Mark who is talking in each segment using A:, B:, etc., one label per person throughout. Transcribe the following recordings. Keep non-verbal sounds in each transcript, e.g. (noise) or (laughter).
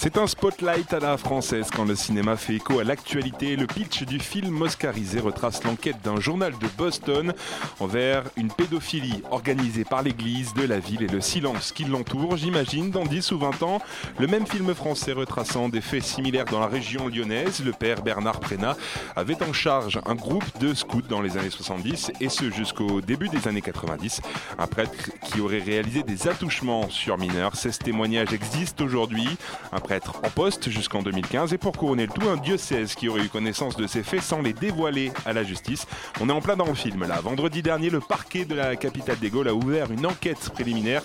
A: C'est un spotlight à la française quand le cinéma fait écho à l'actualité. Le pitch du film oscarisé retrace l'enquête d'un journal de Boston envers une pédophilie organisée par l'église de la ville et le silence qui l'entoure. J'imagine dans 10 ou 20 ans, le même film français retraçant des faits similaires dans la région lyonnaise. Le père Bernard Prénat avait en charge un groupe de scouts dans les années 70 et ce jusqu'au début des années 90. Un prêtre qui aurait réalisé des attouchements sur mineurs. 16 témoignages existent aujourd'hui. Prêtre en poste jusqu'en 2015 et pour couronner le tout, un diocèse qui aurait eu connaissance de ces faits sans les dévoiler à la justice. On est en plein dans le film là. Vendredi dernier, le parquet de la capitale des Gaules a ouvert une enquête préliminaire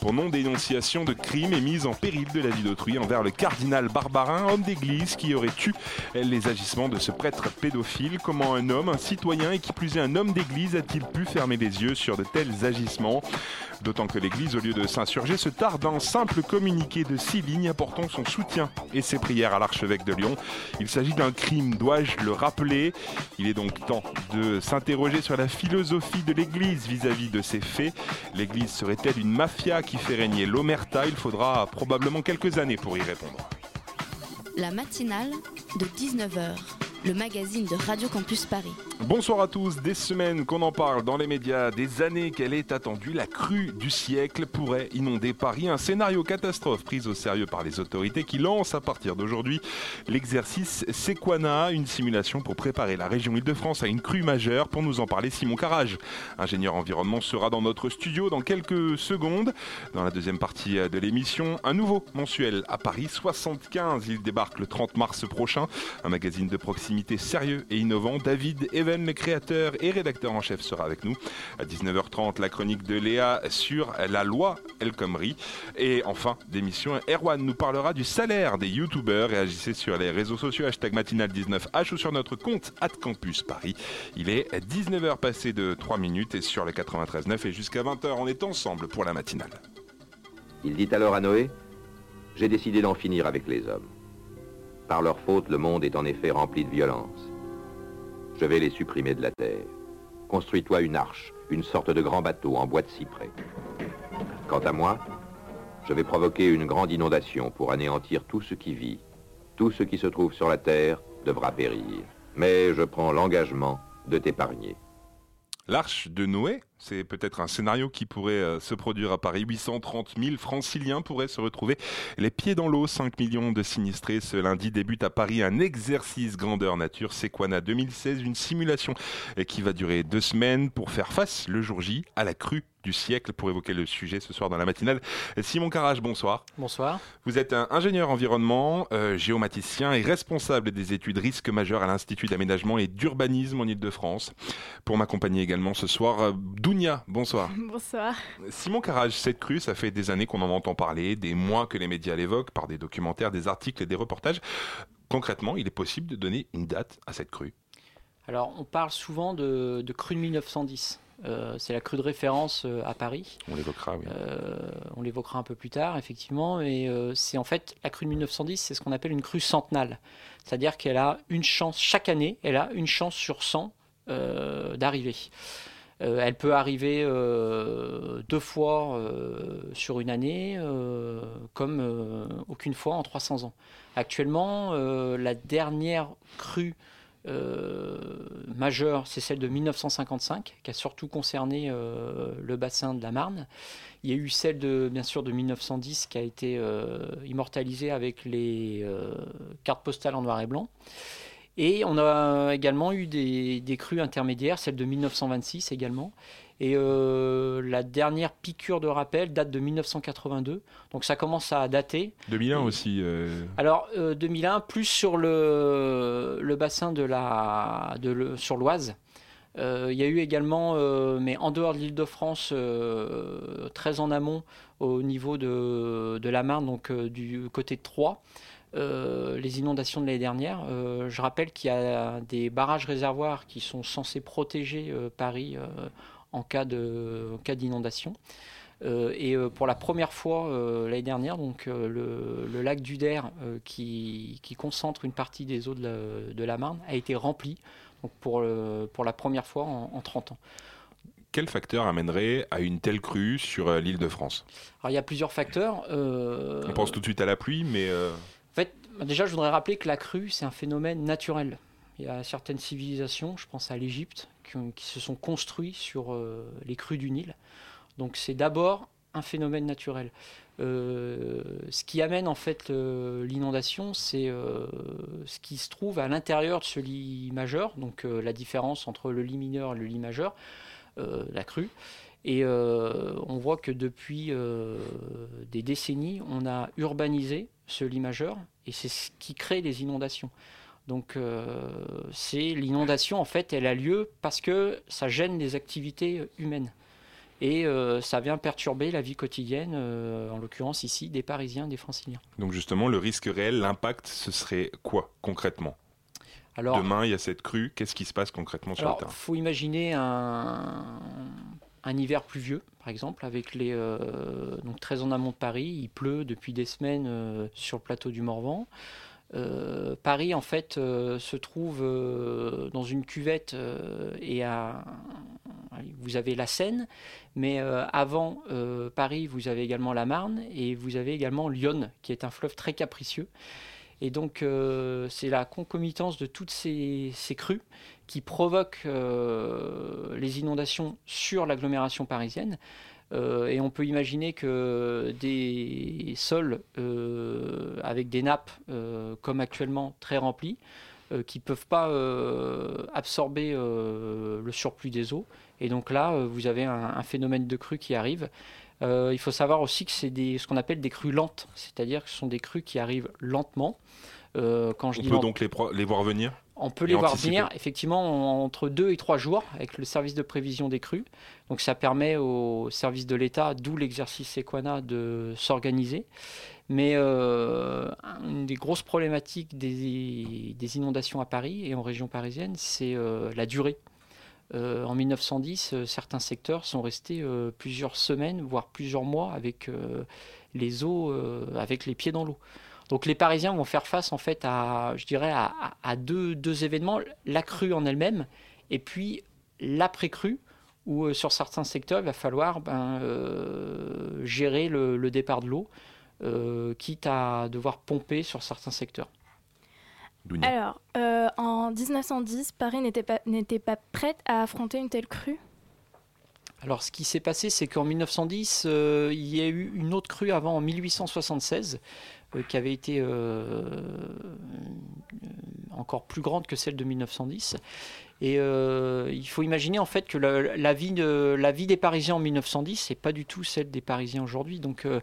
A: pour non-dénonciation de crimes et mise en péril de la vie d'autrui envers le cardinal Barbarin, homme d'église qui aurait tué les agissements de ce prêtre pédophile. Comment un homme, un citoyen et qui plus est un homme d'église a-t-il pu fermer les yeux sur de tels agissements? D'autant que l'Église, au lieu de s'insurger, se tarde d'un simple communiqué de six lignes apportant son soutien et ses prières à l'archevêque de Lyon. Il s'agit d'un crime, dois-je le rappeler? Il est donc temps de s'interroger sur la philosophie de l'Église vis-à-vis de ces faits. L'Église serait-elle une mafia qui fait régner l'omerta? Il faudra probablement quelques années pour y répondre.
B: La matinale de 19h, le magazine de Radio Campus Paris.
A: Bonsoir à tous, des semaines qu'on en parle dans les médias, des années qu'elle est attendue, la crue du siècle pourrait inonder Paris, un scénario catastrophe pris au sérieux par les autorités qui lancent à partir d'aujourd'hui l'exercice Sequana, une simulation pour préparer la région Île-de-France à une crue majeure. Pour nous en parler, Simon Carrage, ingénieur environnement, sera dans notre studio dans quelques secondes. Dans la deuxième partie de l'émission, un nouveau mensuel à Paris, 75, il débarque le 30 mars prochain, un magazine de proximité sérieux et innovant. David Le créateur et rédacteur en chef, sera avec nous. À 19h30, la chronique de Léa sur la loi El Khomri. Et enfin, d'émission, Erwan nous parlera du salaire des youtubeurs. Réagissez sur les réseaux sociaux, hashtag matinale19h ou sur notre compte Campus Paris. Il est 19h passé de 3 minutes et sur le 93.9 et jusqu'à 20h, on est ensemble pour la matinale.
C: Il dit alors à Noé, J'ai décidé d'en finir avec les hommes. Par leur faute, le monde est en effet rempli de violence. Je vais les supprimer de la terre. Construis-toi une arche, une sorte de grand bateau en bois de cyprès. Quant à moi, je vais provoquer une grande inondation pour anéantir tout ce qui vit. Tout ce qui se trouve sur la terre devra périr. Mais je prends l'engagement de t'épargner.
A: L'Arche de Noé, c'est peut-être un scénario qui pourrait euh, se produire à Paris. 830 000 franciliens pourraient se retrouver les pieds dans l'eau. 5 millions de sinistrés. Ce lundi débute à Paris un exercice grandeur nature Sequana 2016, une simulation qui va durer deux semaines pour faire face le jour J à la crue du siècle pour évoquer le sujet ce soir dans la matinale. Simon Carrage, bonsoir.
D: Bonsoir.
A: Vous êtes un ingénieur environnement, euh, géomaticien et responsable des études risques majeurs à l'Institut d'aménagement et d'urbanisme en Ile-de-France. Pour m'accompagner également ce soir, euh, Bonsoir. (laughs)
E: Bonsoir.
A: Simon Carrage, cette crue, ça fait des années qu'on en entend parler, des mois que les médias l'évoquent par des documentaires, des articles et des reportages. Concrètement, il est possible de donner une date à cette crue?
D: Alors, on parle souvent de, de crue de 1910. Euh, c'est la crue de référence euh, à Paris.
A: On l'évoquera, oui.
D: Euh, on l'évoquera un peu plus tard, effectivement. Mais euh, c'est en fait la crue de 1910, c'est ce qu'on appelle une crue centenale. C'est-à-dire qu'elle a une chance, chaque année, elle a une chance sur 100 euh, d'arriver. Euh, elle peut arriver euh, deux fois euh, sur une année, comme aucune fois en 300 ans. Actuellement, la dernière crue majeure, c'est celle de 1955, qui a surtout concerné le bassin de la Marne. Il y a eu celle de, bien sûr, de 1910 qui a été immortalisée avec les cartes postales en noir et blanc. Et on a également eu des, des crues intermédiaires, celle de 1926 également. Et euh, la dernière piqûre de rappel date de 1982. Donc ça commence à dater.
A: 2001 aussi. euh,
D: Alors euh, 2001, plus sur le, le bassin de la, de le- sur l'Oise. il y a eu également, mais en dehors de l'Île-de-France, très en amont, au niveau de, de la Marne, donc du côté de Troyes, les inondations de l'année dernière. je rappelle qu'il y a des barrages réservoirs qui sont censés protéger Paris en cas d'inondation. Euh, et euh, pour la première fois euh, l'année dernière, donc le, lac d'Uder, qui, concentre une partie des eaux de la, Marne, a été rempli donc pour, pour la première fois en, 30 ans.
A: Quel facteur amènerait à une telle crue sur l'île de France?
D: Alors il y a plusieurs facteurs.
A: On pense tout de suite à la pluie, mais...
D: déjà je voudrais rappeler que la crue, c'est un phénomène naturel. Il y a certaines civilisations, je pense à l'Égypte, qui, se sont construits sur les crues du Nil. Donc c'est d'abord un phénomène naturel. Euh, ce qui amène en fait l'inondation, c'est euh, ce qui se trouve à l'intérieur de ce lit majeur, donc euh, la différence entre le lit mineur et le lit majeur, la crue. Et on voit que depuis des décennies, on a urbanisé ce lit majeur, et c'est ce qui crée les inondations. Donc c'est l'inondation en fait, elle a lieu parce que ça gêne les activités humaines et euh, ça vient perturber la vie quotidienne, euh, en l'occurrence ici, des Parisiens, des Franciliens.
A: Donc justement, le risque réel, l'impact, ce serait quoi concrètement? Alors, Demain, il y a cette crue, qu'est-ce qui se passe concrètement sur le terrain?
D: Il faut imaginer un, un, hiver pluvieux, par exemple, avec les, euh, donc très en amont de Paris, il pleut depuis des semaines sur le plateau du Morvan. Paris, en fait, se trouve dans une cuvette et à, vous avez la Seine, mais euh, avant euh, Paris, vous avez également la Marne et vous avez également Lyon, qui est un fleuve très capricieux. Et donc, euh, c'est la concomitance de toutes ces, crues qui provoquent les inondations sur l'agglomération parisienne. et on peut imaginer que des sols avec des nappes, comme actuellement, très remplies, qui ne peuvent pas absorber le surplus des eaux, et donc là, euh, vous avez un, phénomène de crue qui arrive. Euh, il faut savoir aussi que c'est ce qu'on appelle des crues lentes, c'est-à-dire que ce sont des crues qui arrivent lentement.
A: Euh, quand je On peut donc les, les, voir venir
D: On peut les voir venir, effectivement, entre deux et trois jours avec le service de prévision des crues. Donc ça permet au service de l'État, d'où l'exercice Equana, de s'organiser. Mais une des grosses problématiques des, des, inondations à Paris et en région parisienne, c'est la durée. Euh, en 1910, euh, certains secteurs sont restés euh, plusieurs semaines, voire plusieurs mois avec les eaux, avec les pieds dans l'eau. Donc les Parisiens vont faire face en fait à, je dirais, à, deux, événements, la crue en elle-même et puis l'après-crue, où sur certains secteurs, il va falloir ben, gérer le, départ de l'eau, quitte à devoir pomper sur certains secteurs.
E: Alors, euh, en 1910, Paris n'était pas, n'était pas prête à affronter une telle crue?
D: Alors, ce qui s'est passé, c'est qu'en 1910, euh, il y a eu une autre crue avant, en 1876, euh, qui avait été encore plus grande que celle de 1910. Et euh, il faut imaginer en fait que la, vie de, la vie des Parisiens en 1910, c'est pas du tout celle des Parisiens aujourd'hui. Donc euh,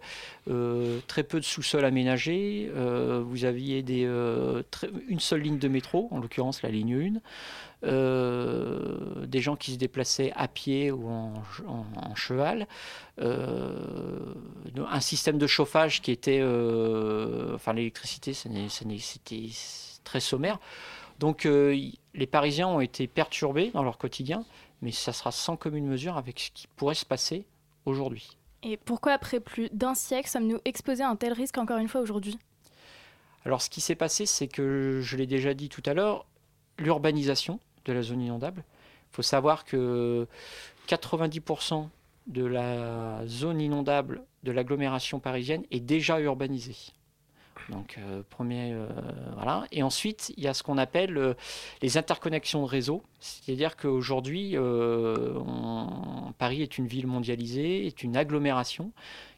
D: euh, très peu de sous-sols aménagés. vous aviez des, une seule ligne de métro, en l'occurrence la ligne 1. des gens qui se déplaçaient à pied ou en, cheval, un système de chauffage qui était, enfin l'électricité, c'était très sommaire. Donc les Parisiens ont été perturbés dans leur quotidien, mais ça sera sans commune mesure avec ce qui pourrait se passer aujourd'hui.
E: Et pourquoi, après plus d'un siècle, sommes-nous exposés à un tel risque encore une fois aujourd'hui?
D: Alors ce qui s'est passé, c'est que, je l'ai déjà dit tout à l'heure, l'urbanisation de la zone inondable. Il faut savoir que 90% de la zone inondable de l'agglomération parisienne est déjà urbanisée. Donc, euh, premier, euh, voilà. Et ensuite, il y a ce qu'on appelle euh, les interconnexions de réseau. C'est-à-dire qu'aujourd'hui, Paris est une ville mondialisée, est une agglomération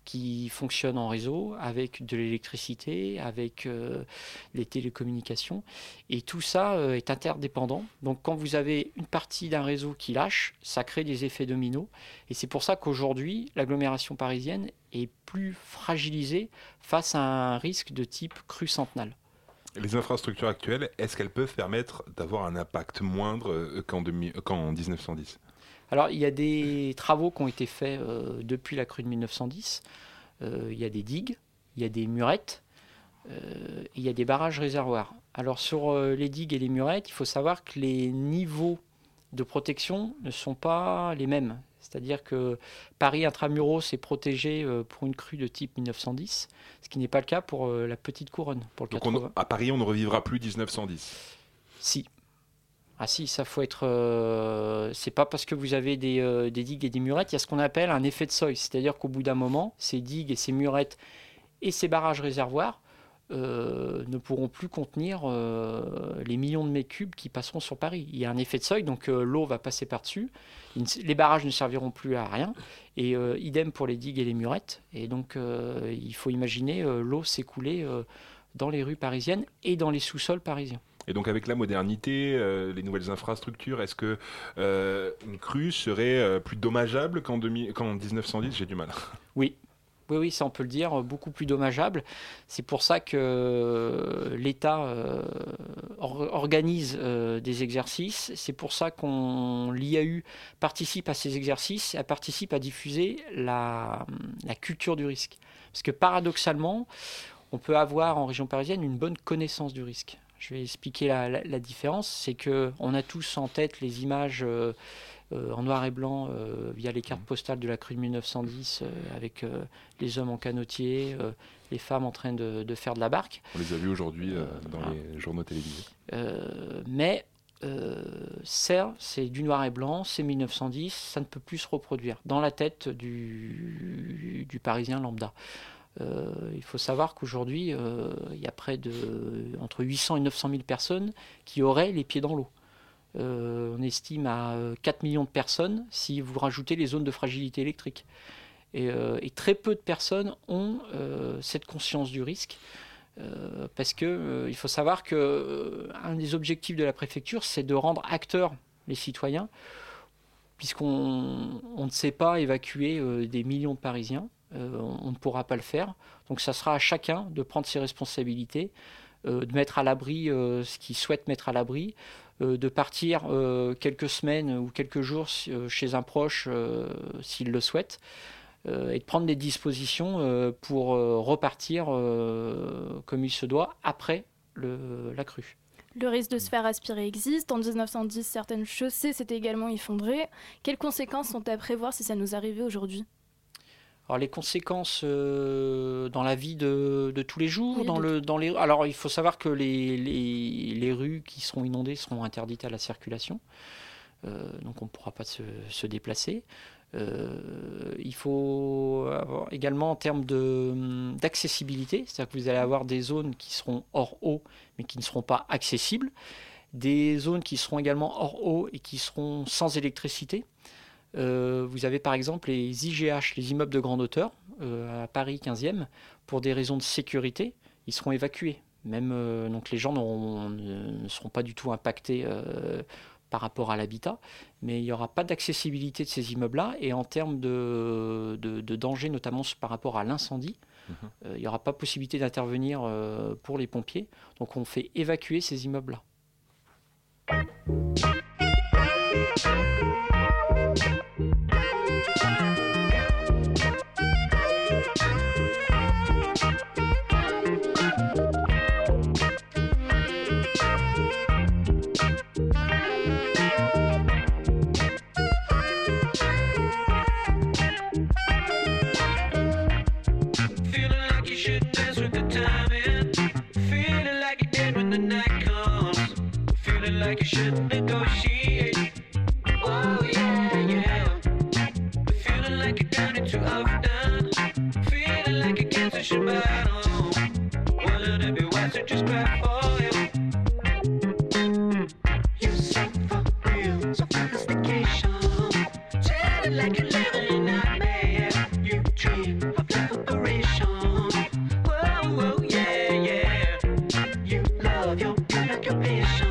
D: qui fonctionne en réseau avec de l'électricité, avec euh, les télécommunications. Et tout ça euh, est interdépendant. Donc quand vous avez une partie d'un réseau qui lâche, ça crée des effets dominos. Et c'est pour ça qu'aujourd'hui, l'agglomération parisienne est plus fragilisée face à un risque de type crue centenale.
A: Les infrastructures actuelles, est-ce qu'elles peuvent permettre d'avoir un impact moindre euh, qu'en, qu'en 1910
D: Alors, il y a des travaux qui ont été faits euh, depuis la crue de 1910. Euh, il y a des digues, il y a des murettes, il y a des barrages réservoirs. Alors, sur les digues et les murettes, il faut savoir que les niveaux de protection ne sont pas les mêmes. C'est-à-dire que Paris intramuros est protégé euh, pour une crue de type 1910, ce qui n'est pas le cas pour euh, la petite couronne. Pour le
A: Donc à Paris, on ne revivra plus 1910
D: Si. Ah si, ça faut être. Euh, c'est pas parce que vous avez des, des, digues et des murettes, il y a ce qu'on appelle un effet de seuil. C'est-à-dire qu'au bout d'un moment, ces digues et ces murettes et ces barrages réservoirs euh, ne pourront plus contenir euh, les millions de mètres cubes qui passeront sur Paris. Il y a un effet de seuil, donc euh, l'eau va passer par-dessus. Les barrages ne serviront plus à rien. Et idem pour les digues et les murettes. Et donc il faut imaginer l'eau s'écouler dans les rues parisiennes et dans les sous-sols parisiens.
A: Et donc avec la modernité, les nouvelles infrastructures, est-ce que une crue serait plus dommageable qu'en 1910 J'ai du mal.
D: Oui, oui, oui, ça on peut le dire, beaucoup plus dommageable. C'est pour ça que euh, l'État euh, organise euh, des exercices. C'est pour ça qu'on l'IAU participe à ces exercices, et participe à diffuser la, culture du risque. Parce que paradoxalement, on peut avoir en région parisienne une bonne connaissance du risque. Je vais expliquer la, la différence. C'est que on a tous en tête les images euh, en noir et blanc euh, via les cartes mmh. postales de la crue de 1910 euh, avec les hommes en canotier, les femmes en train de, faire de la barque.
A: On les a vus aujourd'hui dans les journaux télévisés.
D: mais ça, c'est du noir et blanc, c'est 1910, ça ne peut plus se reproduire dans la tête du, du Parisien lambda. Il faut savoir qu'aujourd'hui, il y a près de entre 800 et 900 000 personnes qui auraient les pieds dans l'eau. Euh, on estime à 4 euh, millions de personnes si vous rajoutez les zones de fragilité électrique. Et, euh, très peu de personnes ont cette conscience du risque. parce que il faut savoir que un des objectifs de la préfecture, c'est de rendre acteurs les citoyens, puisqu'on ne sait pas évacuer des millions de Parisiens, on, ne pourra pas le faire. Donc ça sera à chacun de prendre ses responsabilités, de mettre à l'abri ce qu'il souhaite mettre à l'abri, euh, de partir euh, quelques semaines ou quelques jours euh, chez un proche s'il le souhaite et de prendre des dispositions pour repartir comme il se doit après la crue.
E: Le risque de se faire aspirer existe. En 1910, certaines chaussées s'étaient également effondrées. Quelles conséquences sont à prévoir si ça nous arrivait aujourd'hui?
D: Alors les conséquences euh, dans la vie de, tous les jours, dans, le, dans les alors il faut savoir que les, les, rues qui seront inondées seront interdites à la circulation, euh, donc on ne pourra pas se, se déplacer. Euh, il faut avoir également en termes d'accessibilité, c'est-à-dire que vous allez avoir des zones qui seront hors eau mais qui ne seront pas accessibles, des zones qui seront également hors eau et qui seront sans électricité. Euh, vous avez par exemple les IGH, les immeubles de grande hauteur, euh, à Paris 15e, pour des raisons de sécurité, ils seront évacués. Même euh, donc les gens ne seront pas du tout impactés par rapport à l'habitat, mais il n'y aura pas d'accessibilité de ces immeubles-là. Et en termes de, danger, notamment par rapport à l'incendie, mhm. il n'y aura pas possibilité d'intervenir pour les pompiers. Donc on fait évacuer ces immeubles-là.
F: like you shouldn't negotiate. Oh yeah, yeah. Feeling like you've done it too often. Feeling like you can't touch your bottom. Wanna to be wise, so just cry for you. You real, like you're living in a. You dream of liberation. Yeah, yeah. You love your preoccupation.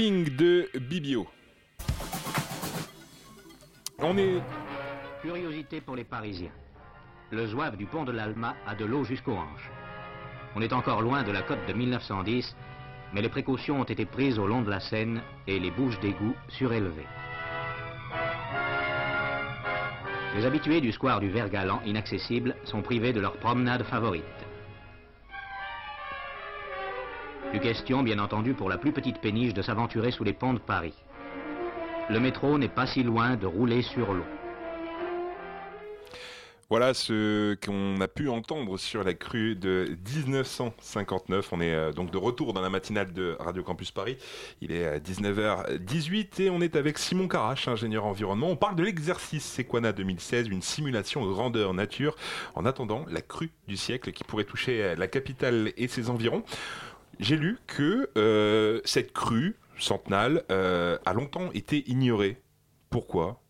F: De Bibio. On est.
G: Curiosité pour les Parisiens. Le zouave du pont de l'Alma a de l'eau jusqu'aux hanches. On est encore loin de la côte de 1910, mais les précautions ont été prises au long de la Seine et les bouches d'égout surélevées. Les habitués du square du Vert-Galant, inaccessibles, sont privés de leur promenade favorite. Plus question, bien entendu, pour la plus petite péniche de s'aventurer sous les ponts de Paris. Le métro n'est pas si loin de rouler sur l'eau.
F: Voilà ce qu'on a pu entendre sur la crue de 1959. On est euh, donc de retour dans la matinale de Radio Campus Paris. Il est 19h18 et on est avec Simon Carache, ingénieur environnement. On parle de l'exercice Sequana 2016, une simulation grandeur nature en attendant la crue du siècle qui pourrait toucher la capitale et ses environs j'ai lu que euh, cette crue centenale euh, a longtemps été ignorée. Pourquoi?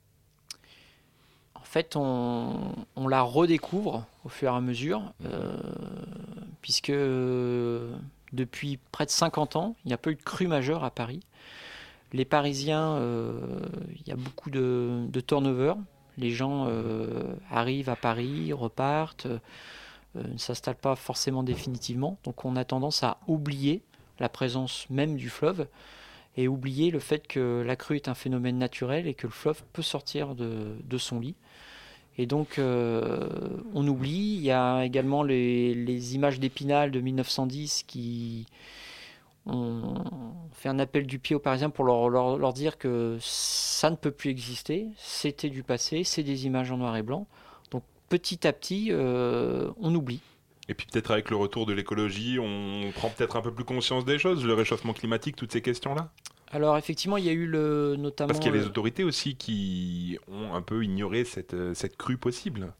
D: En fait, on, la redécouvre au fur et à mesure, euh, puisque depuis près de 50 ans, il n'y a pas eu de crue majeure à Paris. Les Parisiens, il y a beaucoup de, de turnover. Les gens arrivent à Paris, repartent. Euh, ne s'installe pas forcément définitivement. Donc on a tendance à oublier la présence même du fleuve et oublier le fait que la crue est un phénomène naturel et que le fleuve peut sortir de, son lit. Et donc euh, on oublie, il y a également les, images d'Épinal de 1910 qui ont fait un appel du pied aux Parisiens pour leur, leur dire que ça ne peut plus exister, c'était du passé, c'est des images en noir et blanc petit à petit, euh, on oublie.
F: Et puis peut-être avec le retour de l'écologie, on prend peut-être un peu plus conscience des choses, le réchauffement climatique, toutes ces questions-là
D: alors effectivement, il y a eu le notamment.
F: Parce qu'il y a les autorités aussi qui ont un peu ignoré cette, euh, cette crue possible.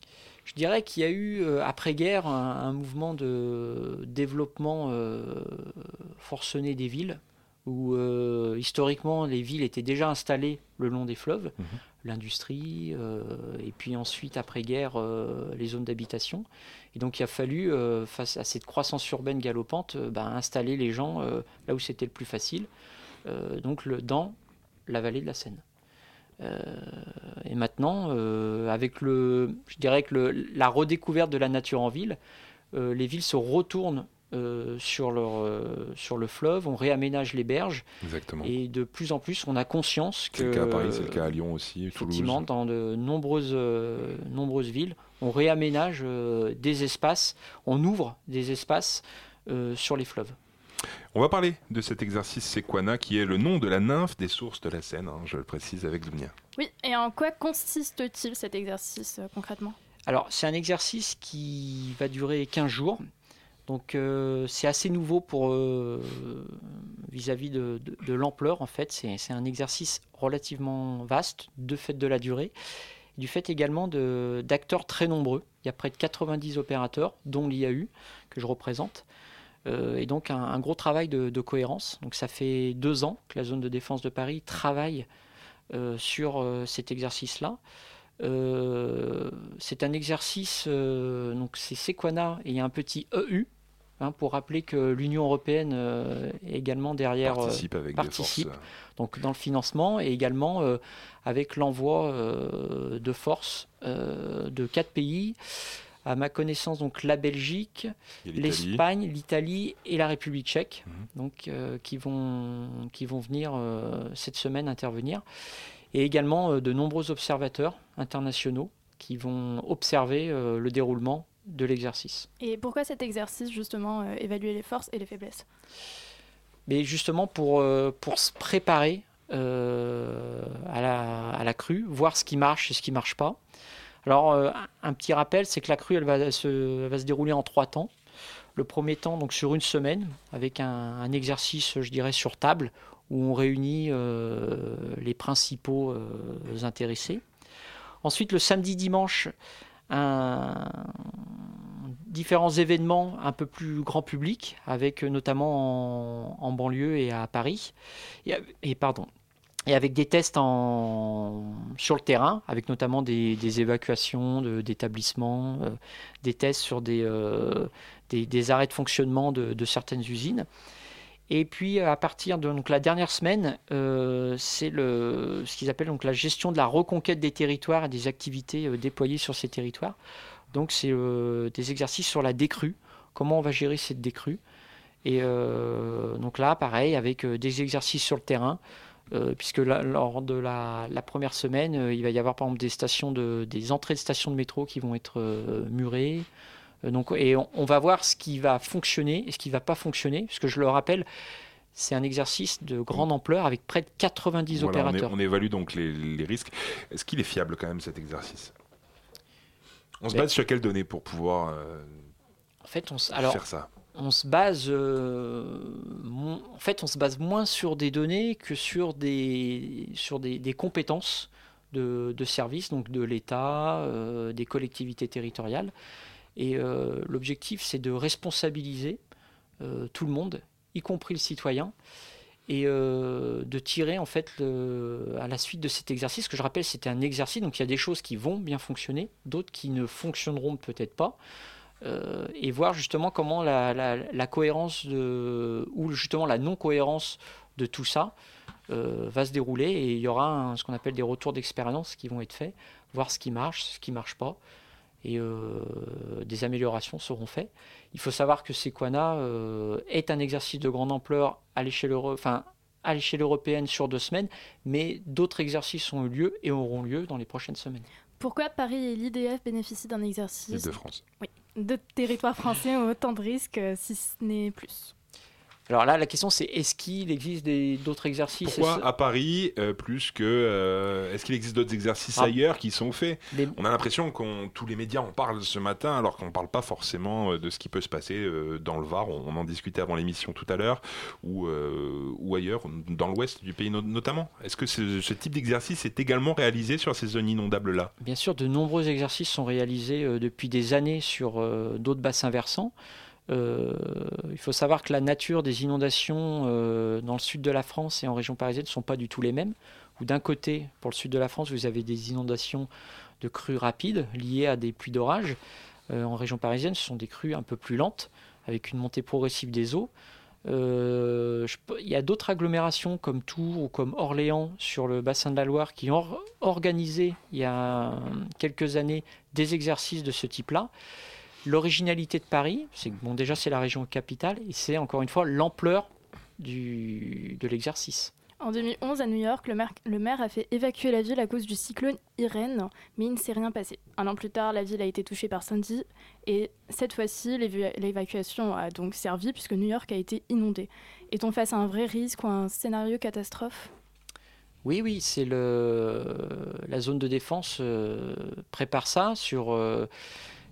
D: Je dirais qu'il y a eu euh, après-guerre un, mouvement de développement forcené des villes, où historiquement les villes étaient déjà installées le long des fleuves. Mhm l'industrie, euh, et puis ensuite, après-guerre, euh, les zones d'habitation. Et donc il a fallu, euh, face à cette croissance urbaine galopante, ben, installer les gens là où c'était le plus facile, donc le, dans la vallée de la Seine. et maintenant, avec le, je dirais que le, la redécouverte de la nature en ville, les villes se retournent euh, sur, leur, euh, sur le fleuve, on réaménage les berges.
A: Exactement.
D: Et de plus en plus, on a conscience que.
A: C'est le cas à Paris, c'est le cas à Lyon aussi,
D: Effectivement,
A: Toulouse.
D: dans de nombreuses, euh, nombreuses villes, on réaménage euh, des espaces, on ouvre des espaces euh, sur les fleuves.
A: On va parler de cet exercice Sequana qui est le nom de la nymphe des sources de la Seine, hein, je le précise avec Zounia.
E: Oui, et en quoi consiste-t-il cet exercice euh, concrètement?
D: Alors, c'est un exercice qui va durer 15 jours. Donc, euh, c'est assez nouveau pour euh, vis-à-vis de, l'ampleur. En fait, c'est un exercice relativement vaste, de fait de la durée, du fait également d'acteurs très nombreux. Il y a près de 90 opérateurs, dont l'IAU, que je représente. Euh, et donc, un, gros travail de, cohérence. Donc, ça fait deux ans que la zone de défense de Paris travaille sur cet exercice-là. C'est un exercice, donc c'est Sequana et il y a un petit EU hein, pour rappeler que l'Union européenne euh, est également derrière, euh,
A: Participe avec des
D: participe,
A: forces,
D: donc dans le financement et également euh, avec l'envoi euh, de forces euh, de quatre pays. À ma connaissance, donc la Belgique, l'Espagne, l'Italie et la République tchèque,
A: Mhm.
D: donc euh, qui vont qui vont venir euh, cette semaine intervenir, et également euh, de nombreux observateurs internationaux qui vont observer euh, le déroulement de l'exercice.
E: Et pourquoi cet exercice, justement, euh, évaluer les forces et les faiblesses?
D: Mais justement pour, euh, pour se préparer euh, à, la, à la crue, voir ce qui marche et ce qui ne marche pas. Alors, un- petit rappel, c'est que la crue, elle va se, elle va se dérouler en trois temps. Le premier temps, donc sur une semaine, avec un, un exercice, je dirais, sur table, où on réunit les principaux intéressés. Ensuite, le samedi, dimanche, différents événements un peu plus grand public, avec euh, notamment en, banlieue et à Paris, et, pardon, et avec des tests sur le terrain, avec notamment des, évacuations de- d'établissements, euh, des tests sur des, euh, des, des arrêts de fonctionnement de, de certaines usines. Et puis à partir de donc, la dernière semaine, euh, c'est ce qu'ils appellent donc, la gestion de la reconquête des territoires et des activités euh, déployées sur ces territoires. Donc c'est euh, des exercices sur la décrue, comment on va gérer cette décrue. Et donc là, pareil, avec des exercices sur le terrain, puisque lors de la, première semaine, il va y avoir par exemple des, entrées de stations de métro qui vont être murées. Euh, donc, et on, on va voir ce qui va fonctionner et ce qui ne va pas fonctionner, puisque je le rappelle, c'est un exercice de grande ampleur avec près de 90
A: Voilà, on, é-
D: opérateurs.
A: on évalue donc les, les risques. Est-ce qu'il est fiable quand même cet exercice? On se
D: Mais-
A: base sur quelles données pour pouvoir euh,
D: En fait, on, s- alors,
A: faire ça?
D: on se base, euh, mon- en fait, on se base moins sur des données que sur des, sur des, des compétences de, de services, donc de l'État, euh, des collectivités territoriales. Et euh, l'objectif, c'est de responsabiliser euh, tout le monde, y compris le citoyen, et euh, de tirer en fait à la suite de cet exercice, que je rappelle, c'était un exercice, donc il y a des choses qui vont bien fonctionner, d'autres qui ne fonctionneront peut-être pas et voir justement comment la, cohérence ou justement la non-cohérence de tout ça va se dérouler. Et il y aura ce qu'on appelle des retours d'expérience qui vont être faits, voir ce qui marche, ce qui marche pas et euh, des améliorations seront faites. Il faut savoir que Sequana euh, est un exercice de grande ampleur à l'échelle euro- enfin, européenne sur deux semaines, mais d'autres exercices ont eu lieu et auront lieu dans les prochaines semaines.
E: Pourquoi Paris et l'IDF bénéficient d'un exercice
A: de France
E: Oui, de territoire français ont autant de risques, euh, si ce n'est plus?
D: Alors là, la question c'est est-ce qu'il existe d'autres exercices?
A: Pourquoi
D: Est-ce-
A: à Paris euh, plus que euh, est-ce qu'il existe d'autres exercices
D: Ah.
A: ailleurs qui sont faits? On a l'impression qu'on tous les médias en parlent ce matin alors qu'on ne parle pas forcément euh, de ce qui peut se passer euh, dans le Var. On, on en discutait avant l'émission tout à l'heure ou ou ailleurs dans l'ouest du pays no- notamment. Est-ce que ce, ce type d'exercice est également réalisé sur ces zones inondables là
D: Bien sûr, de nombreux exercices sont réalisés depuis des années sur d'autres bassins versants. Euh, il faut savoir que la nature des inondations euh, dans le sud de la France et en région parisienne ne sont pas du tout les mêmes. D'un côté, pour le sud de la France, vous avez des inondations de crues rapides liées à des pluies d'orage. Euh, en région parisienne, ce sont des crues un peu plus lentes, avec une montée progressive des eaux. Il y a d'autres agglomérations comme Tours ou comme Orléans sur le bassin de la Loire qui ont or- organisé il y a quelques années des exercices de ce type-là. L'originalité de Paris, c'est que bon, déjà c'est la région capitale et c'est encore une fois l'ampleur du, de l'exercice.
E: En 2011, à New York, le maire, le maire, a fait évacuer la ville à cause du cyclone Irène, mais il ne s'est rien passé. Un an plus tard, la ville a été touchée par Sandy, et cette fois-ci, l'évacuation a donc servi puisque New York a été inondée. Est-on face à un vrai risque ou à un scénario catastrophe?
D: Oui, oui, c'est le la zone de défense euh, prépare ça sur euh,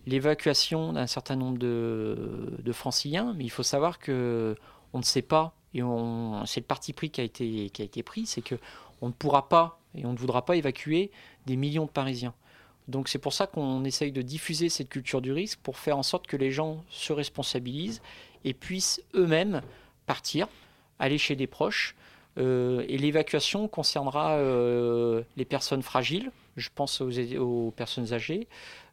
D: l'évacuation d'un certain nombre de, de, franciliens, mais il faut savoir que on ne sait pas et c'est le parti pris qui a été qui a été pris, c'est que on ne pourra pas et on ne voudra pas évacuer des millions de Parisiens. Donc c'est pour ça qu'on essaye de diffuser cette culture du risque pour faire en sorte que les gens se responsabilisent et puissent eux-mêmes partir, aller chez des proches. Euh, et l'évacuation concernera euh, les personnes fragiles, je pense aux, personnes âgées,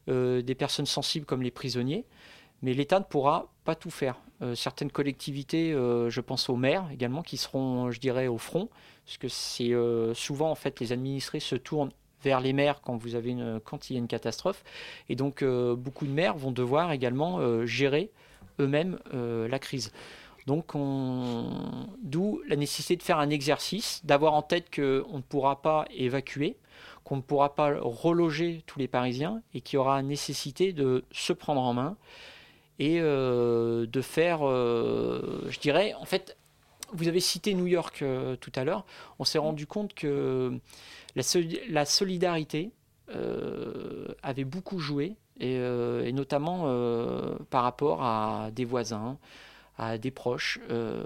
D: des personnes sensibles comme les prisonniers, mais l'État ne pourra pas tout faire. certaines collectivités, je pense aux maires également, qui seront, je dirais, au front, parce que c'est souvent en fait les administrés se tournent vers les maires quand, il y a une catastrophe, et donc beaucoup de maires vont devoir également gérer eux-mêmes la crise. Donc, d'où la nécessité de faire un exercice, d'avoir en tête qu'on ne pourra pas évacuer, qu'on ne pourra pas reloger tous les Parisiens et qu'il y aura nécessité de se prendre en main et euh, de faire, euh, je dirais, en fait, vous avez cité New York euh, tout à l'heure, on s'est rendu compte que la, solidarité avait beaucoup joué, et notamment par rapport à des voisins, à des proches. Euh,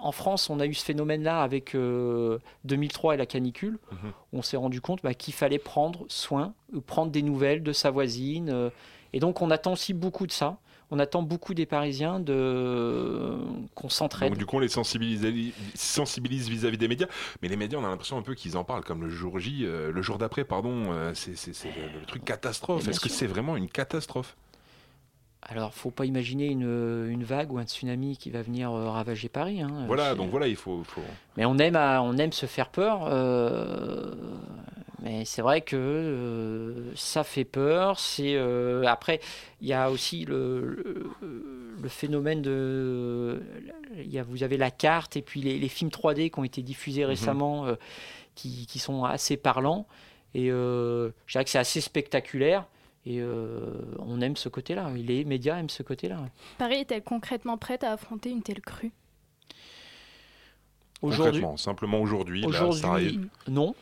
D: en France, on a eu ce phénomène-là avec 2003 euh, et la canicule. Mhm. On s'est rendu compte bah, qu'il fallait prendre soin, prendre des nouvelles de sa voisine. Euh, et donc, on attend aussi beaucoup de ça. On attend beaucoup des Parisiens de qu'on s'entraide.
A: Donc du coup, on les sensibilise, vis-à-vis des médias, mais les médias, on a l'impression un peu qu'ils en parlent comme le jour J, le jour d'après, pardon. c'est le, le, truc catastrophe. Est-ce que c'est vraiment une catastrophe?
D: Alors, faut pas imaginer une, vague ou un tsunami qui va venir euh, ravager Paris. Hein.
A: Voilà, donc voilà, il faut,
D: Mais on aime, on aime se faire peur. Euh, mais c'est vrai que euh, ça fait peur. C'est après, il y a aussi le, le, phénomène de, y a, vous avez la carte et puis les, films 3D qui ont été diffusés mhm. récemment, qui, qui, sont assez parlants. Et je dirais que c'est assez spectaculaire. Et euh, on aime ce côté-là. Les médias aiment ce côté-là.
E: Paris est-elle concrètement prête à affronter une telle crue?
A: Aujourd'hui, simplement aujourd'hui, aujourd'hui
D: non.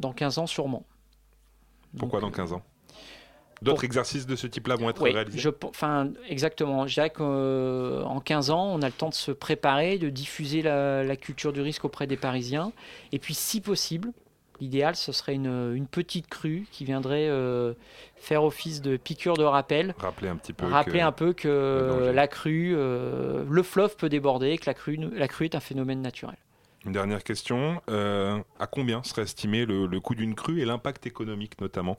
D: Dans 15 ans, sûrement.
A: Pourquoi dans 15 ans? D'autres exercices de ce type-là vont être réalisés?
D: je, enfin, Exactement. Je dirais qu'en euh, 15 ans, on a le temps de se préparer, de diffuser la, la, culture du risque auprès des Parisiens. Et puis, si possible, L'idéal, ce serait une, petite crue qui viendrait euh, faire office de piqûre de rappel.
A: Rappeler un petit peu.
D: Rappeler que, un peu que la crue, euh, le fleuve peut déborder, que la crue, la crue est un phénomène naturel.
A: Une dernière question. Euh, à combien serait estimé le, coût d'une crue et l'impact économique notamment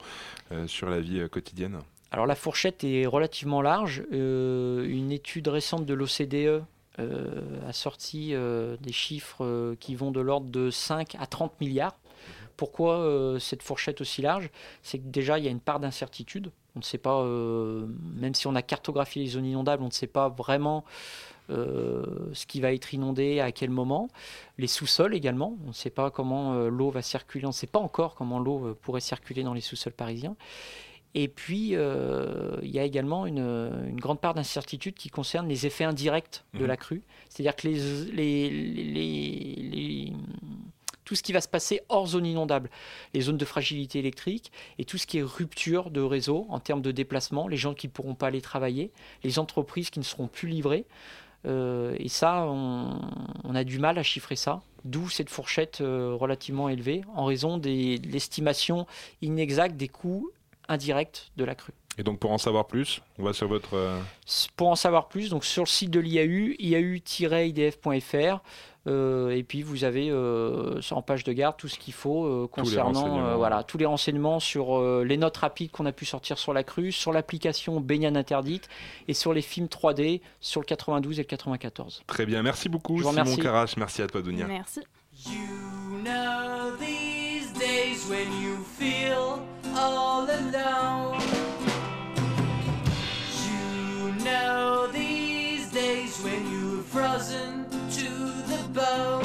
A: sur la vie quotidienne?
D: Alors la fourchette est relativement large. une étude récente de l'OCDE a sorti des chiffres qui vont de l'ordre de 5 à 30 milliards pourquoi euh, cette fourchette aussi large? C'est que déjà, il y a une part d'incertitude. On ne sait pas, euh, même si on a cartographié les zones inondables, on ne sait pas vraiment euh, ce qui va être inondé, à quel moment. Les sous-sols également, on ne sait pas comment l'eau va circuler, on ne sait pas encore comment l'eau pourrait circuler dans les sous-sols parisiens. Et puis, il y a également une, grande part d'incertitude qui concerne les effets indirects de mmh. la crue. C'est-à-dire que les, les tout ce qui va se passer hors zone inondable, les zones de fragilité électrique et tout ce qui est rupture de réseau en termes de déplacement, les gens qui ne pourront pas aller travailler, les entreprises qui ne seront plus livrées. Euh, et ça, on, a du mal à chiffrer ça, d'où cette fourchette euh, relativement élevée en raison de l'estimation inexacte des coûts indirects de la crue.
A: Et donc pour en savoir plus, on va sur votre... Euh,
D: pour en savoir plus, donc sur le site de l'IAU, iau-idf.fr, euh, et puis vous avez euh, en page de garde tout ce qu'il faut euh, concernant voilà, tous les renseignements sur les notes rapides qu'on a pu sortir sur la crue, sur l'application Baignade interdite et sur les films 3D sur le 92 et le 94.
A: Très bien, merci beaucoup Simon Carache, merci à toi Dunia.
E: Merci.
H: You know these days when you feel all alone know these days when you were frozen to the bone.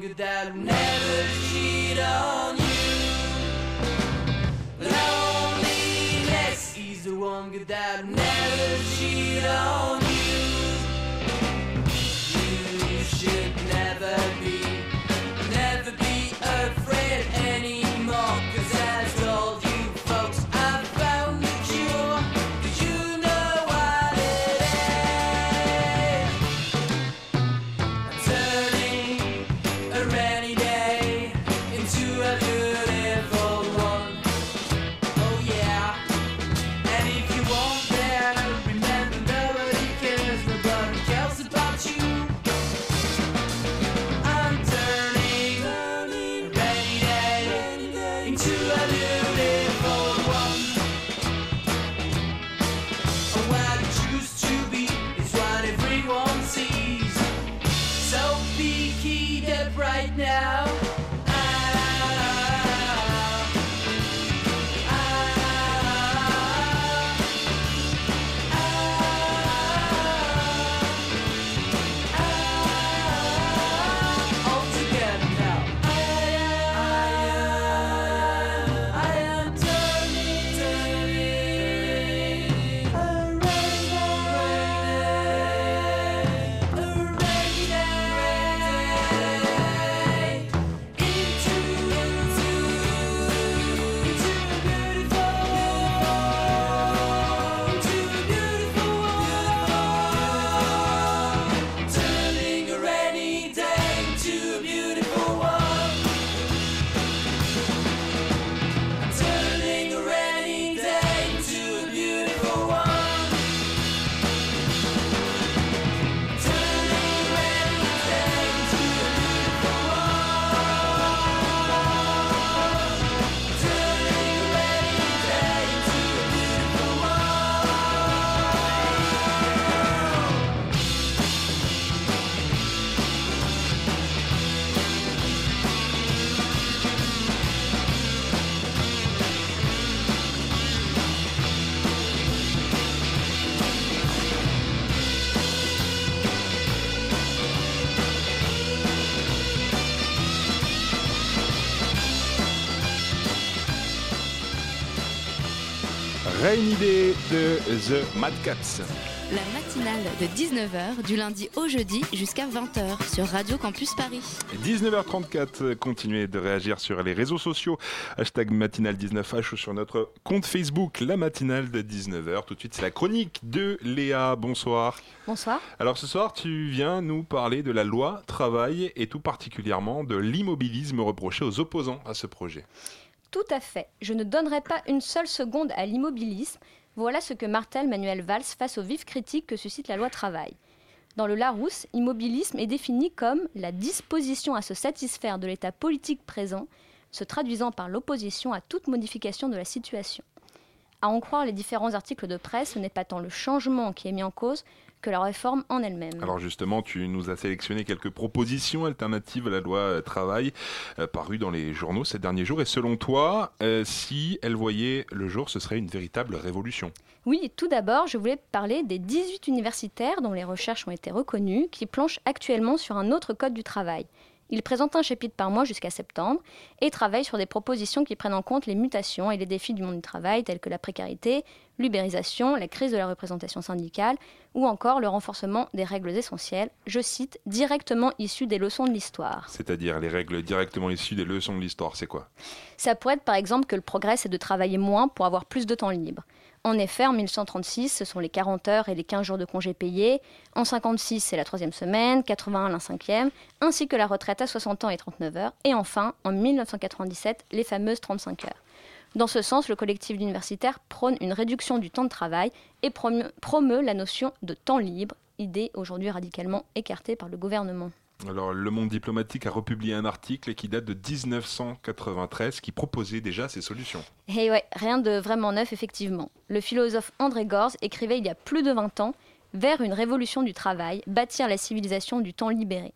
H: longer that'll never cheat on you. Loneliness is the one that'll never. Rainy Day
A: de The Mad Cats.
B: La matinale de 19h du lundi au jeudi jusqu'à 20h sur Radio Campus Paris.
A: 19h34, continuez de réagir sur les réseaux sociaux, hashtag matinale19h ou sur notre compte Facebook, la matinale de 19h. Tout de suite, c'est la chronique de Léa. Bonsoir.
I: Bonsoir.
A: Alors ce soir, tu viens nous parler de la loi travail et tout particulièrement de l'immobilisme reproché aux opposants à ce projet.
I: Tout à fait. Je ne donnerai pas une seule seconde à l'immobilisme. Voilà ce que martèle Manuel Valls face aux vives critiques que suscite la loi travail. Dans le Larousse, immobilisme est défini comme la disposition à se satisfaire de l'état politique présent, se traduisant par l'opposition à toute modification de la situation. À en croire les différents articles de presse, ce n'est pas tant le changement qui est mis en cause que la réforme en elle-même.
A: Alors justement, tu nous as sélectionné quelques propositions alternatives à la loi euh, travail euh, parues dans les journaux ces derniers jours. Et selon toi, euh, si elles voyaient le jour, ce serait une véritable révolution?
I: Oui, tout d'abord, je voulais parler des 18 universitaires dont les recherches ont été reconnues, qui planchent actuellement sur un autre code du travail. Il présente un chapitre par mois jusqu'à septembre et travaille sur des propositions qui prennent en compte les mutations et les défis du monde du travail tels que la précarité, l'ubérisation, la crise de la représentation syndicale ou encore le renforcement des règles essentielles, je cite, directement issues des leçons de l'histoire.
A: C'est-à-dire les règles directement issues des leçons de l'histoire, c'est quoi?
I: Ça pourrait être par exemple que le progrès c'est de travailler moins pour avoir plus de temps libre. En effet, en 1136, ce sont les 40 heures et les 15 jours de congés payés. En 56, c'est la troisième semaine, 81 la cinquième, ainsi que la retraite à 60 ans et 39 heures. Et enfin, en 1997, les fameuses 35 heures. Dans ce sens, le collectif d'universitaires prône une réduction du temps de travail et promeut, promeut la notion de temps libre, idée aujourd'hui radicalement écartée par le gouvernement.
A: Le monde diplomatique a republié un article qui date de 1993 qui proposait déjà ces solutions.
I: Et ouais, rien de vraiment neuf, effectivement. Le philosophe André Gorz écrivait il y a plus de 20 ans Vers une révolution du travail, bâtir la civilisation du temps libéré.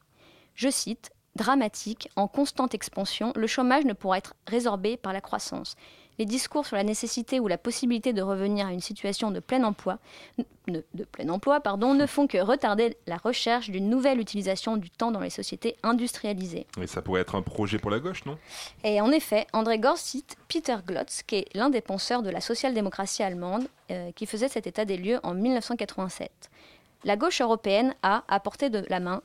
I: Je cite Dramatique, en constante expansion, le chômage ne pourra être résorbé par la croissance. Les discours sur la nécessité ou la possibilité de revenir à une situation de plein emploi, de, de plein emploi pardon, ne font que retarder la recherche d'une nouvelle utilisation du temps dans les sociétés industrialisées.
A: Et ça pourrait être un projet pour la gauche, non?
I: Et en effet, André Gorz cite Peter Glotz, qui est l'un des penseurs de la social-démocratie allemande, euh, qui faisait cet état des lieux en 1987. La gauche européenne a, à portée de la main,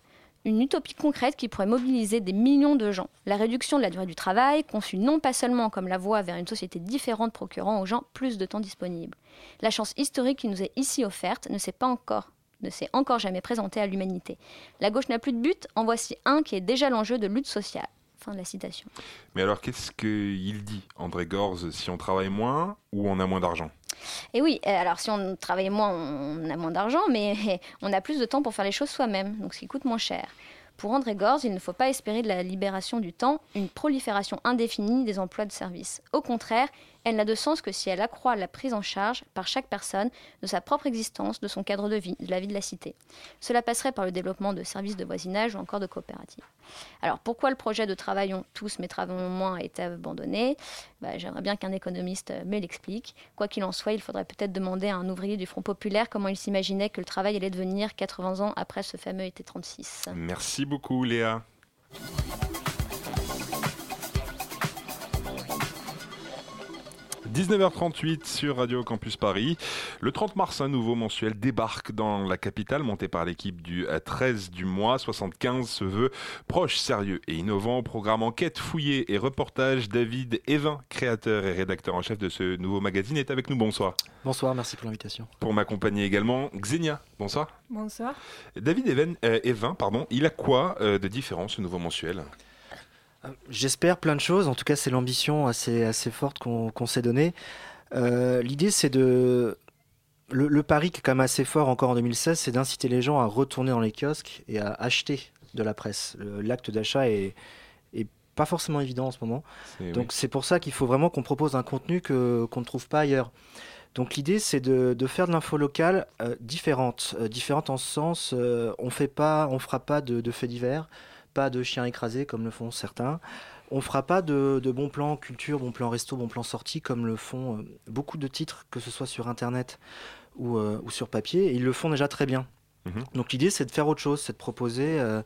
I: une utopie concrète qui pourrait mobiliser des millions de gens. La réduction de la durée du travail, conçue non pas seulement comme la voie vers une société différente procurant aux gens plus de temps disponible. La chance historique qui nous est ici offerte ne s'est pas encore ne s'est encore jamais présentée à l'humanité. La gauche n'a plus de but, en voici un qui est déjà l'enjeu de lutte sociale. Fin de la citation.
A: Mais alors, qu'est-ce qu'il dit, André Gorz, si on travaille moins ou on a moins d'argent?
I: Et oui, euh, alors si on travaille moins, on a moins d'argent, mais (laughs) on a plus de temps pour faire les choses soi-même, donc ce qui coûte moins cher. Pour André Gorz, il ne faut pas espérer de la libération du temps une prolifération indéfinie des emplois de service. Au contraire, elle n'a de sens que si elle accroît la prise en charge par chaque personne de sa propre existence, de son cadre de vie, de la vie de la cité. Cela passerait par le développement de services de voisinage ou encore de coopératives. Alors pourquoi le projet de Travaillons tous mais travaillons moins a été abandonné bah, J'aimerais bien qu'un économiste me l'explique. Quoi qu'il en soit, il faudrait peut-être demander à un ouvrier du Front Populaire comment il s'imaginait que le travail allait devenir 80 ans après ce fameux été 36.
A: Merci beaucoup, Léa. 19h38 sur Radio Campus Paris. Le 30 mars, un nouveau mensuel débarque dans la capitale, monté par l'équipe du 13 du mois. 75 se veut proche, sérieux et innovant. Programme enquête, fouillé et reportage. David Evin, créateur et rédacteur en chef de ce nouveau magazine, est avec nous. Bonsoir.
J: Bonsoir, merci pour l'invitation.
A: Pour m'accompagner également, Xenia. Bonsoir.
K: Bonsoir.
A: David Even, euh, Evin, pardon, il a quoi euh, de différent ce nouveau mensuel?
J: J'espère plein de choses. En tout cas, c'est l'ambition assez, assez forte qu'on s'est donnée. Euh, L'idée, c'est de. Le, le pari qui est quand même assez fort encore en 2016, c'est d'inciter les gens à retourner dans les kiosques et à acheter de la presse. L'acte d'achat est, est pas forcément évident en ce moment. Donc
A: oui.
J: c'est pour ça qu'il faut vraiment qu'on propose un contenu que- qu'on ne trouve pas ailleurs. Donc l'idée c'est de, de faire de l'info locale euh, différente, Euh, différente en ce sens euh, on fait pas, on fera pas de, de faits divers, pas de chiens écrasés comme le font certains. On fera pas de, de bons plans culture, bons plans resto, bons plans sortie comme le font euh, beaucoup de titres, que ce soit sur internet ou, euh, ou sur papier. Et ils le font déjà très bien.
A: Mhm.
J: Donc l'idée c'est de faire autre chose, c'est de proposer euh,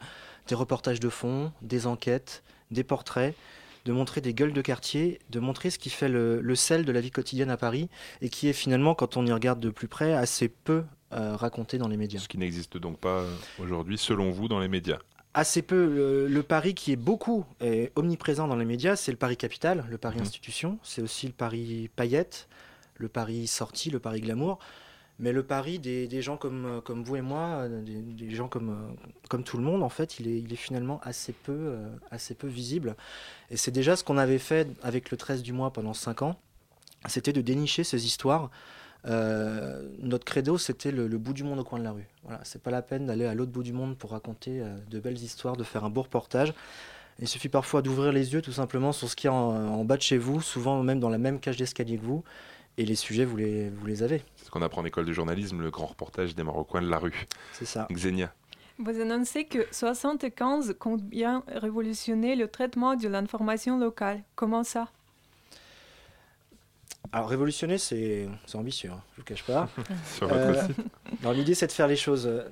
J: des reportages de fond, des enquêtes, des portraits, de montrer des gueules de quartier, de montrer ce qui fait le, le sel de la vie quotidienne à Paris et qui est finalement, quand on y regarde de plus près, assez peu euh, raconté dans les médias.
A: Ce qui n'existe donc pas aujourd'hui, selon vous, dans les médias.
J: Assez peu. Le, le Paris qui est beaucoup et omniprésent dans les médias, c'est le Paris capital, le Paris
A: Mhm.
J: institution, c'est aussi le Paris paillette, le Paris sortie, le Paris glamour. Mais le Paris des, des gens comme, euh, comme vous et moi, euh, des, des gens comme, euh, comme tout le monde, en fait, il est, il est finalement assez peu, euh, assez peu visible. Et c'est déjà ce qu'on avait fait avec le 13 du mois pendant 5 ans, c'était de dénicher ces histoires. Euh, notre credo, c'était le, le bout du monde au coin de la rue. Voilà, c'est pas la peine d'aller à l'autre bout du monde pour raconter euh, de belles histoires, de faire un beau reportage. Il suffit parfois d'ouvrir les yeux tout simplement sur ce qu'il y a en, en bas de chez vous, souvent même dans la même cage d'escalier que vous, et les sujets, vous les, vous les avez.
A: C'est ce qu'on apprend en école de journalisme, le grand reportage des Marocains de la rue.
J: C'est ça.
A: Xenia.
K: Vous annoncez que 75 compte bien révolutionner le traitement de l'information locale. Comment ça?
J: Alors révolutionner, c'est ambitieux, hein, je vous cache pas. (laughs)
A: Sur votre site. (laughs)
J: alors, l'idée, c'est de faire les choses euh,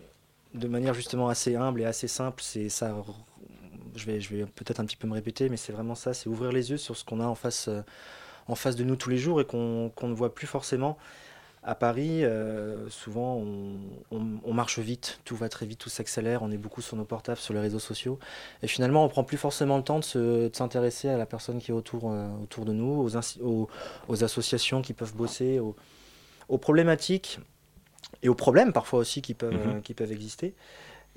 J: de manière justement assez humble et assez simple. C'est ça. je vais, je vais peut-être un petit peu me répéter, mais c'est vraiment ça, c'est ouvrir les yeux sur ce qu'on a en face, euh, en face de nous tous les jours et qu'on qu'on ne voit plus forcément. À Paris, euh, souvent, on, on- on marche vite, tout va très vite, tout s'accélère, on est beaucoup sur nos portables, sur les réseaux sociaux. Et finalement, on prend plus forcément le temps de se- de s'intéresser à la personne qui est autour, euh, autour de nous, aux, inci- aux- aux associations qui peuvent bosser, aux, aux problématiques et aux problèmes parfois aussi qui peuvent,
A: Mhm.
J: euh, qui peuvent exister.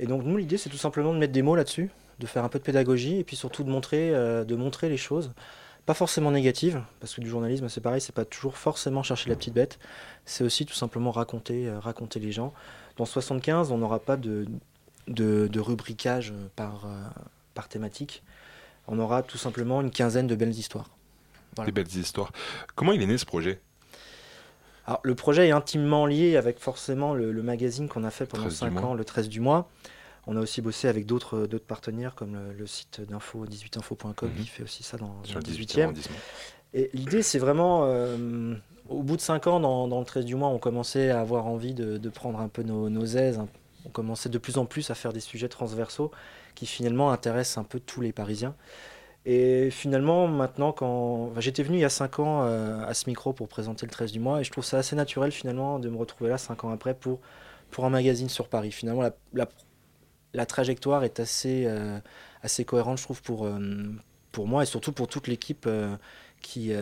J: Et donc, nous, l'idée, c'est tout simplement de mettre des mots là-dessus, de faire un peu de pédagogie et puis surtout de montrer, euh, de montrer les choses. Pas forcément négatives, parce que du journalisme, c'est pareil, c'est pas toujours forcément chercher la petite bête, c'est aussi tout simplement raconter, euh, raconter les gens. Dans 75, on n'aura pas de, de, de rubricage euh, par, euh, par thématique. On aura tout simplement une quinzaine de belles histoires. Voilà.
A: Des belles histoires. Comment il est né ce projet?
J: Alors, le projet est intimement lié avec forcément le, le magazine qu'on a fait pendant
A: 13 du
J: 5
A: mois.
J: ans, le 13 du mois. On a aussi bossé avec d'autres d'autres partenaires comme le, le site d'info 18info.com qui fait aussi ça dans.
A: Sur
J: dans
A: le
J: le
A: 18e
J: 18e.
A: arrondissement.
J: Et l'idée, c'est vraiment, euh, au bout de 5 ans, dans, dans le 13 du mois, on commençait à avoir envie de, de prendre un peu nos, nos aises. hein. On commençait de plus en plus à faire des sujets transversaux qui finalement intéressent un peu tous les Parisiens. Et finalement, maintenant, quand enfin, j'étais venu il y a 5 ans euh, à ce micro pour présenter le 13 du mois, et je trouve ça assez naturel finalement de me retrouver là 5 ans après pour, pour un magazine sur Paris. Finalement, la, la, la trajectoire est assez, euh, assez cohérente, je trouve, pour, euh, pour moi et surtout pour toute l'équipe euh, qui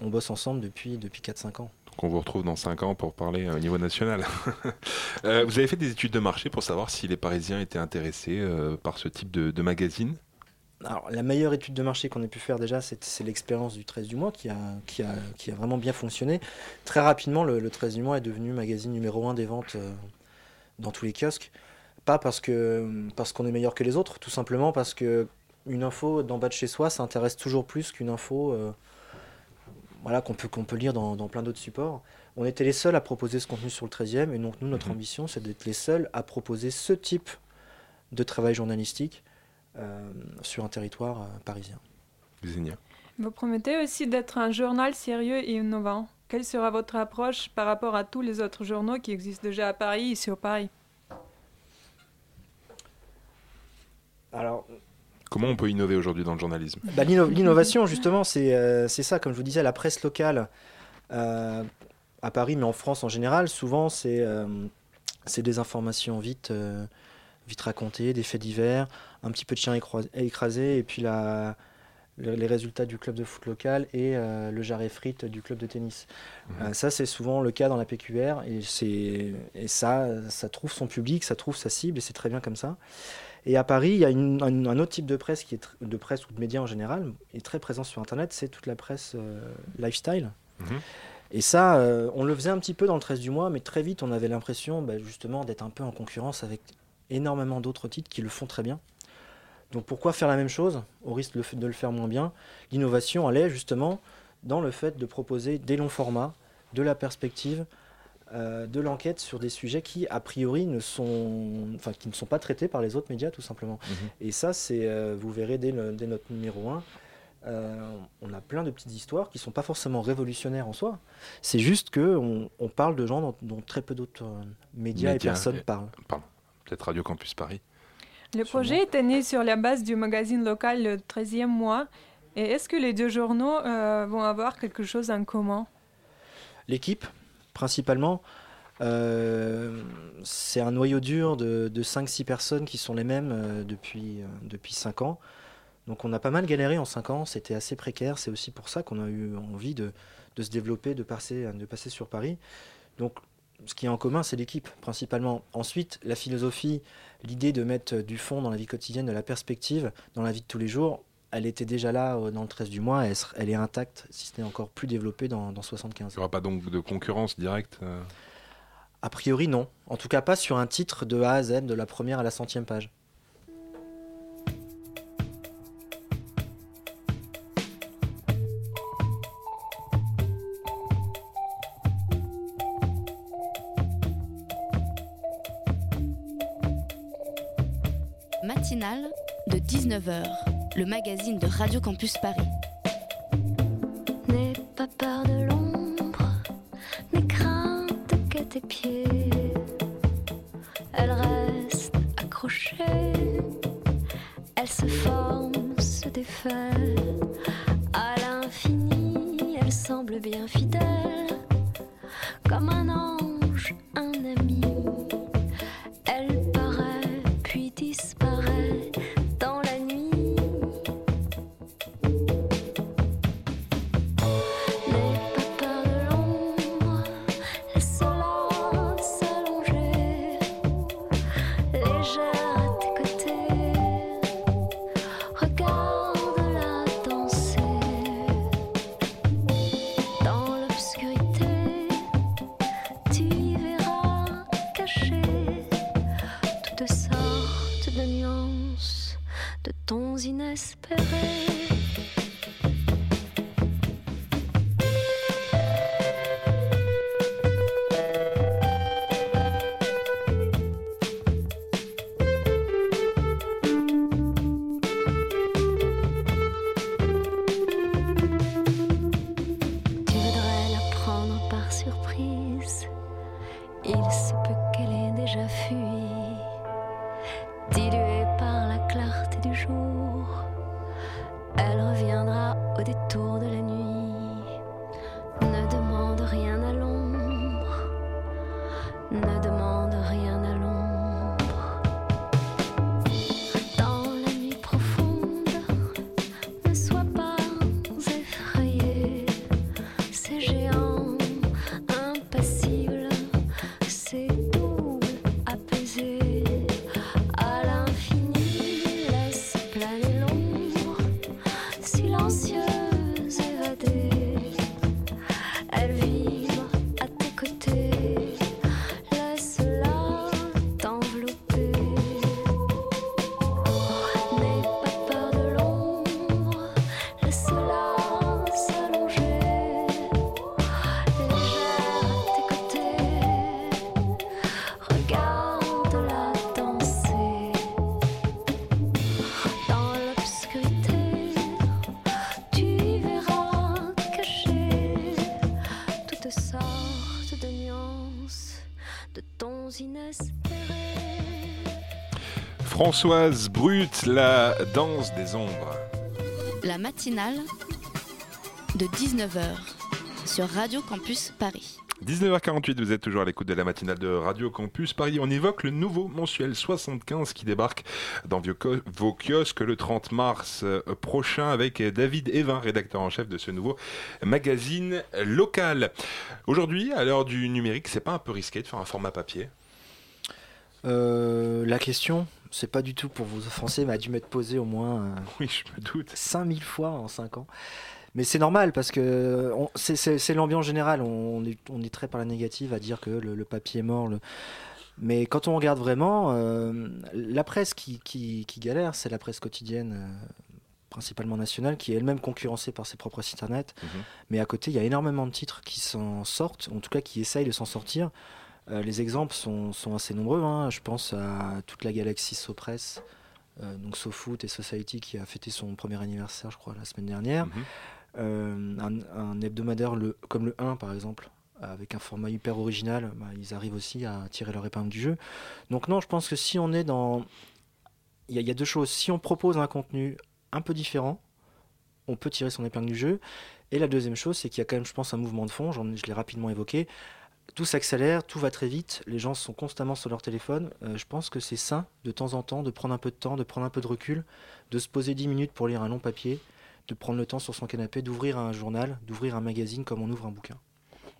J: on bosse ensemble depuis, depuis 4-5 ans.
A: Donc on vous retrouve dans 5 ans pour parler au niveau national. (laughs) Euh, vous avez fait des études de marché pour savoir si les Parisiens étaient intéressés euh, par ce type de, de magazine?
J: Alors, la meilleure étude de marché qu'on ait pu faire déjà, c'est c'est l'expérience du 13 du mois qui a, qui, a, qui a vraiment bien fonctionné. Très rapidement, le, le 13 du mois est devenu magazine numéro 1 des ventes euh, dans tous les kiosques. Pas parce que parce qu'on est meilleur que les autres, tout simplement parce que une info d'en bas de chez soi, ça intéresse toujours plus qu'une info euh, voilà, qu'on peut, qu'on peut lire dans, dans plein d'autres supports. On était les seuls à proposer ce contenu sur le 13e, et donc nous, notre ambition, c'est d'être les seuls à proposer ce type de travail journalistique euh, sur un territoire euh, parisien.
K: Vous promettez aussi d'être un journal sérieux et innovant. Quelle sera votre approche par rapport à tous les autres journaux qui existent déjà à Paris et sur Paris
J: Alors,
A: Comment on peut innover aujourd'hui dans le journalisme?
J: Bah, l'inno- L'innovation, justement, c'est euh, c'est ça, comme je vous disais, la presse locale euh, à Paris, mais en France en général, souvent, c'est euh, des informations vite, vite racontées, des faits divers, un petit peu de chien écrasé, et puis la, le- les résultats du club de foot local et le jarret frites du club de tennis. Euh, ça, c'est souvent le cas dans la PQR, et, et ça, ça trouve son public, ça trouve sa cible, et c'est très bien comme ça. Et à Paris, il y a une- un, un autre type de presse, qui est de presse ou de médias en général, est très présent sur Internet, c'est toute la presse euh, lifestyle.
A: Mhm.
J: Et ça, euh, on le faisait un petit peu dans le 13 du mois, mais très vite, on avait l'impression bah, justement d'être un peu en concurrence avec énormément d'autres titres qui le font très bien. Donc pourquoi faire la même chose au risque de le f- de le faire moins bien? L'innovation, elle est justement dans le fait de proposer des longs formats, de la perspective, euh, de l'enquête sur des sujets qui, a priori, ne sont, enfin, qui ne sont pas traités par les autres médias, tout simplement. Et ça, c'est, euh, vous verrez dès, le- dès notre numéro 1, on a plein de petites histoires qui sont pas forcément révolutionnaires en soi. C'est juste que on, on parle de gens dont, dont très peu d'autres euh, médias, et personnes
A: et-
J: parlent.
A: Pardon. Peut-être Radio Campus Paris.
K: Le projet était né sur la base du magazine local le 13e mois. Et est-ce que les deux journaux euh, vont avoir quelque chose en commun?
J: L'équipe, principalement, euh, c'est un noyau dur de, de 5-6 personnes qui sont les mêmes euh, depuis, euh, depuis 5 ans. Donc on a pas mal galéré en 5 ans, c'était assez précaire, c'est aussi pour ça qu'on a eu envie de, se développer, de passer sur Paris. Donc ce qui est en commun, c'est l'équipe, principalement. Ensuite, la philosophie, l'idée de mettre du fond dans la vie quotidienne, de la perspective, dans la vie de tous les jours, elle était déjà là euh, dans le 13 du mois, elle, est intacte, si ce n'est encore plus développée dans, dans 75.
A: Il n'y aura pas donc de concurrence directe euh,
J: A priori, non. En tout cas, pas sur un titre de A à Z, de la première à la centième page.
B: Matinale de 19h, le magazine de Radio Campus Paris.
L: N'aie pas peur de l'ombre, n'aie crainte que tes pieds. Elle reste accrochée, elle se forme fait. À
A: Françoise Brut, la danse des ombres.
B: La matinale de 19h sur Radio Campus Paris.
A: 19h48, vous êtes toujours à l'écoute de la matinale de Radio Campus Paris. On évoque le nouveau mensuel 75 qui débarque dans vos kiosques le 30 mars euh, prochain avec David Evin, rédacteur en chef de ce nouveau magazine local. Aujourd'hui, à l'heure du numérique, c'est pas un peu risqué de faire un format papier?
J: Euh, la question, c'est pas du tout pour vous offenser, mais a dû m'être posée au moins euh,
A: oui, je me doute.
J: 5000 fois en 5 ans. Mais c'est normal parce que c'est- l'ambiance générale. On est, on est très par la négative à dire que le, le papier est mort. le- Mais quand on regarde vraiment, euh, la presse qui, qui- qui galère, c'est la presse quotidienne, euh, principalement nationale, qui est elle-même concurrencée par ses propres sites internet. Mais à côté, il y a énormément de titres qui s'en sortent, en tout cas qui essayent de s'en sortir. Euh, les exemples sont, sont assez nombreux. hein. Je pense à toute la galaxie SoPress, euh, donc SoFoot et Society qui a fêté son premier anniversaire, je crois, la semaine dernière. Euh, un, un hebdomadaire le, comme le 1, par exemple, avec un format hyper original, bah, ils arrivent aussi à tirer leur épingle du jeu. Donc non, je pense que si on est dans... Il y, a- il y a deux choses. Si on propose un contenu un peu différent, on peut tirer son épingle du jeu. Et la deuxième chose, c'est qu'il y a quand même, je pense, un mouvement de fond, je l'ai rapidement évoqué. Tout s'accélère, tout va très vite, les gens sont constamment sur leur téléphone. Euh, je pense que c'est sain, de temps en temps, de prendre un peu de temps, de prendre un peu de recul, de se poser 10 minutes pour lire un long papier, de prendre le temps sur son canapé, d'ouvrir un journal, d'ouvrir un magazine comme on ouvre un bouquin.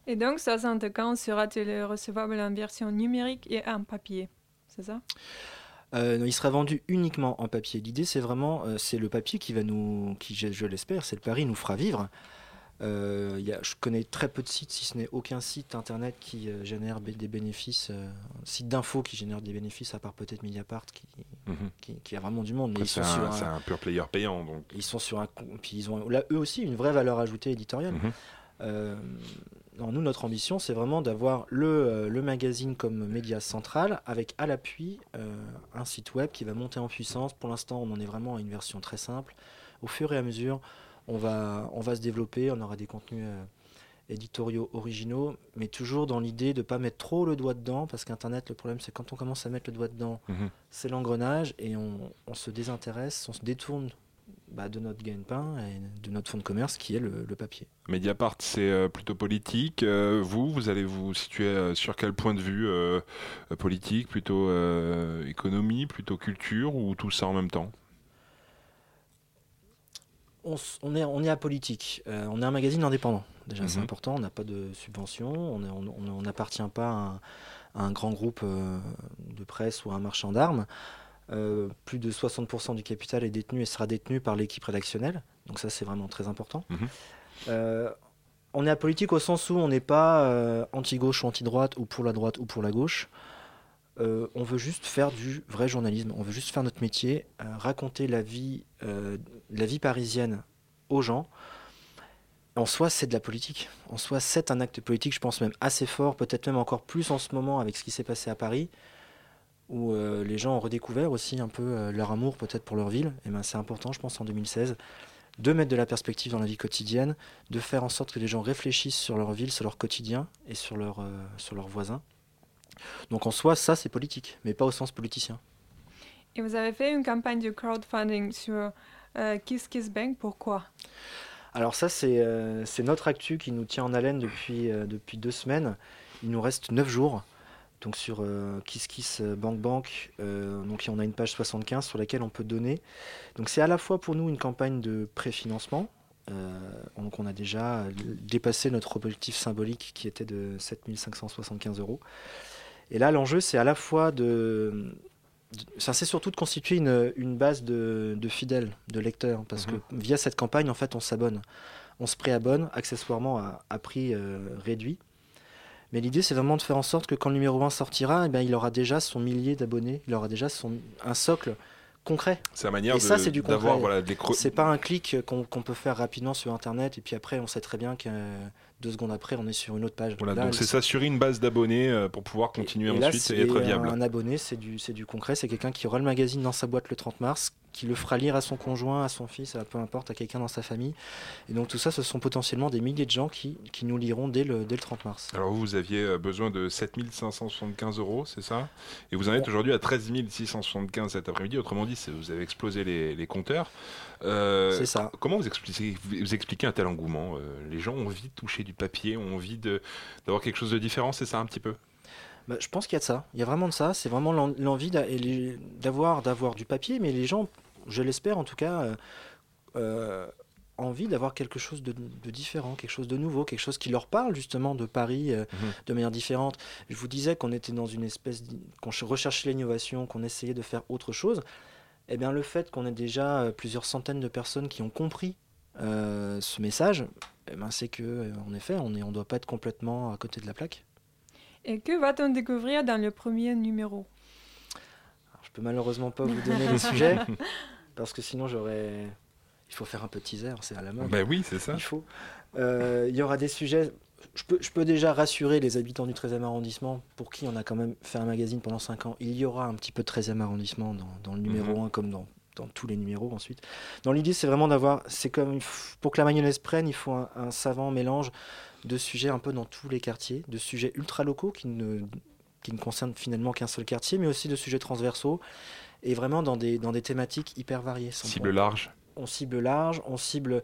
K: Et donc, 75 sera-t-il recevable en version numérique et en papier? C'est ça?
J: Euh, non, il sera vendu uniquement en papier. L'idée, c'est vraiment, euh, c'est le papier qui va nous, qui, je, je l'espère, c'est le pari, nous fera vivre. Euh, il y a, je connais très peu de sites, si ce n'est aucun site internet qui euh, génère des bénéfices, euh, site d'info qui génère des bénéfices, à part peut-être Mediapart qui, qui, qui a vraiment du monde.
A: C'est
J: sont
A: un-
J: sur
A: c'est un pur player payant, donc.
J: Ils sont sur un, puis ils ont là eux aussi une vraie valeur ajoutée éditoriale.
A: Mhm.
J: Euh, non, nous, notre ambition, c'est vraiment d'avoir le, le magazine comme média central, avec à l'appui un site web qui va monter en puissance. Pour l'instant, on en est vraiment à une version très simple. Au fur et à mesure, on va, on va se développer, on aura des contenus euh, éditoriaux originaux, mais toujours dans l'idée de ne pas mettre trop le doigt dedans, parce qu'Internet, le problème, c'est quand on commence à mettre le doigt dedans,
A: Mhm.
J: c'est l'engrenage, et on, on se désintéresse, on se détourne bah, de notre gagne-pain et de notre fonds de commerce qui est le, le papier.
A: Mediapart, c'est euh, plutôt politique. Euh, vous, vous allez vous situer sur quel point de vue euh, politique Plutôt euh, économie, plutôt culture ou tout ça en même temps?
J: On, est, on est apolitique. Euh, on est un magazine indépendant. Déjà, c'est
A: Mhm.
J: important. On n'a pas de subvention. On n'appartient pas à un, à un grand groupe euh, de presse ou à un marchand d'armes. Euh, plus de 60% du capital est détenu et sera détenu par l'équipe rédactionnelle. Donc ça, c'est vraiment très important.
A: Mhm.
J: On est apolitique au sens où on n'est pas anti-gauche ou anti-droite ou pour la droite ou pour la gauche. Euh, on veut juste faire du vrai journalisme. On veut juste faire notre métier, euh, raconter la vie, euh, la vie parisienne aux gens. En soi, c'est de la politique. En soi, c'est un acte politique, je pense même assez fort, peut-être même encore plus en ce moment avec ce qui s'est passé à Paris, où les gens ont redécouvert aussi un peu leur amour peut-être pour leur ville. Et ben, c'est important, je pense, en 2016, de mettre de la perspective dans la vie quotidienne, de faire en sorte que les gens réfléchissent sur leur ville, sur leur quotidien et sur leurs voisins. Donc en soi, ça, c'est politique, mais pas au sens politicien.
K: Et vous avez fait une campagne de crowdfunding sur euh, Kiss Kiss Bank, pourquoi?
J: Alors ça, c'est euh, c'est notre actu qui nous tient en haleine depuis, euh, depuis deux semaines. Il nous reste neuf jours. Donc sur euh, Kiss Kiss Bank Bank, donc on a une page 75 sur laquelle on peut donner. Donc c'est à la fois pour nous une campagne de préfinancement. Donc on a déjà dépassé notre objectif symbolique qui était de 7575 euros. Et là l'enjeu c'est à la fois de... ça, c'est surtout de constituer une, une base de, de fidèles, de lecteurs, parce que via cette campagne en fait on s'abonne. On se préabonne accessoirement à, à prix euh, réduit. Mais l'idée, c'est vraiment de faire en sorte que quand le numéro 1 sortira, eh ben, il aura déjà son millier d'abonnés, il aura déjà son, un socle concret.
A: C'est la manière
J: et ça,
A: de-
J: c'est du
A: d'avoir,
J: concret.
A: voilà, des
J: C'est pas un clic qu'on qu'on peut faire rapidement sur Internet, et puis après, on sait très bien que deux secondes après, on est sur une autre page.
A: Voilà,
J: Là,
A: donc c'est s'assurer une base d'abonnés euh, pour pouvoir continuer
J: et
A: ensuite
J: c'est
A: et être
J: un-
A: viable.
J: Un abonné, c'est du, c'est du concret. C'est quelqu'un qui aura le magazine dans sa boîte le 30 mars, qui le fera lire à son conjoint, à son fils, à peu importe, à quelqu'un dans sa famille. Et donc tout ça, ce sont potentiellement des milliers de gens qui, qui nous liront dès le, dès le 30 mars.
A: Alors vous, aviez euh, besoin de 7575 euros, c'est ça? Et vous en êtes aujourd'hui à 13 675 cet après-midi. Autrement dit, vous avez explosé les, les compteurs. Euh,
J: C'est ça.
A: co- Comment vous expliquez, vous expliquez un tel engouement? Euh, Les gens ont envie de toucher du papier, ont envie d'avoir quelque chose de différent, c'est ça un petit peu?
J: Bah, je pense qu'il y a de ça. Il y a vraiment de ça. C'est vraiment l'en- l'envie d'avoir d'avoir du papier, mais les gens, je l'espère en tout cas, euh, euh, envie d'avoir quelque chose de, de différent, quelque chose de nouveau, quelque chose qui leur parle justement de Paris euh, de manière différente. Je vous disais qu'on était dans une espèce, qu'on ch- recherchait l'innovation, qu'on essayait de faire autre chose. Eh bien, le fait qu'on ait déjà euh, plusieurs centaines de personnes qui ont compris ce message, eh ben, c'est que, en effet, on ne on doit pas être complètement à côté de la plaque.
K: Et que va-t-on découvrir dans le premier numéro?
J: Je peux malheureusement pas vous (laughs) donner les sujets parce que sinon j'aurais. Il faut faire un peu de teaser, c'est à la mode.
A: Ben oui, c'est ça.
J: Il faut. Euh, il y aura des sujets. Je peux, je peux déjà rassurer les habitants du 13e arrondissement, pour qui on a quand même fait un magazine pendant 5 ans. Il y aura un petit peu de 13e arrondissement dans, dans le numéro
A: Mhm.
J: 1 comme dans, dans tous les numéros ensuite. Dans l'idée, c'est vraiment d'avoir. C'est comme. Pour que la mayonnaise prenne, il faut un, un savant mélange de sujets un peu dans tous les quartiers, de sujets ultra locaux qui ne, qui ne concernent finalement qu'un seul quartier, mais aussi de sujets transversaux et vraiment dans des, dans des thématiques hyper variées.
A: Cible large.
J: On cible large, on cible,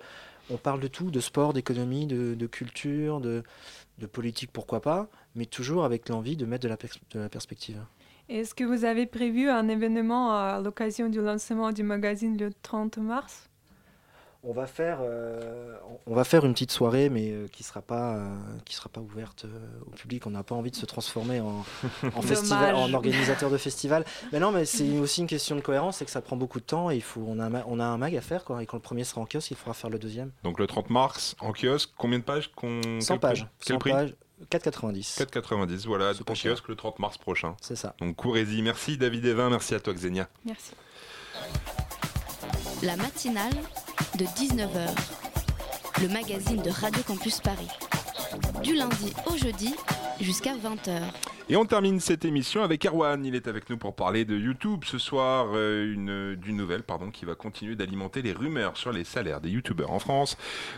J: on parle de tout, de sport, d'économie, de, de culture, de, de politique, pourquoi pas, mais toujours avec l'envie de mettre de la, pers- de la perspective.
K: Est-ce que vous avez prévu un événement à l'occasion du lancement du magazine le 30 mars?
J: On va faire, euh, on- va faire une petite soirée, mais euh, qui sera pas, euh, qui sera pas ouverte euh, au public. On n'a pas envie de se transformer en, (laughs) en festival, en organisateur de festival. Mais non, mais c'est aussi une question de cohérence, c'est que ça prend beaucoup de temps et il faut, on a, on a un mag à faire, quoi. Et quand le premier sera en kiosque, il faudra faire le deuxième.
A: Donc le 30 mars, en kiosque, combien de pages qu'on...
J: 100
A: quel prix
J: pages.
A: Quel
J: 100
A: prix
J: pages, 4,90.
A: 4,90, voilà, en kiosque le 30 mars prochain.
J: C'est ça.
A: Donc courez-y. Merci David Evin, merci à toi Xenia.
K: Merci.
B: La matinale de 19h. Le magazine de Radio Campus Paris. Du lundi au jeudi jusqu'à 20h.
A: Et on termine cette émission avec Erwan. Il est avec nous pour parler de YouTube ce soir, euh, une, d'une nouvelle pardon, qui va continuer d'alimenter les rumeurs sur les salaires des YouTubeurs en France.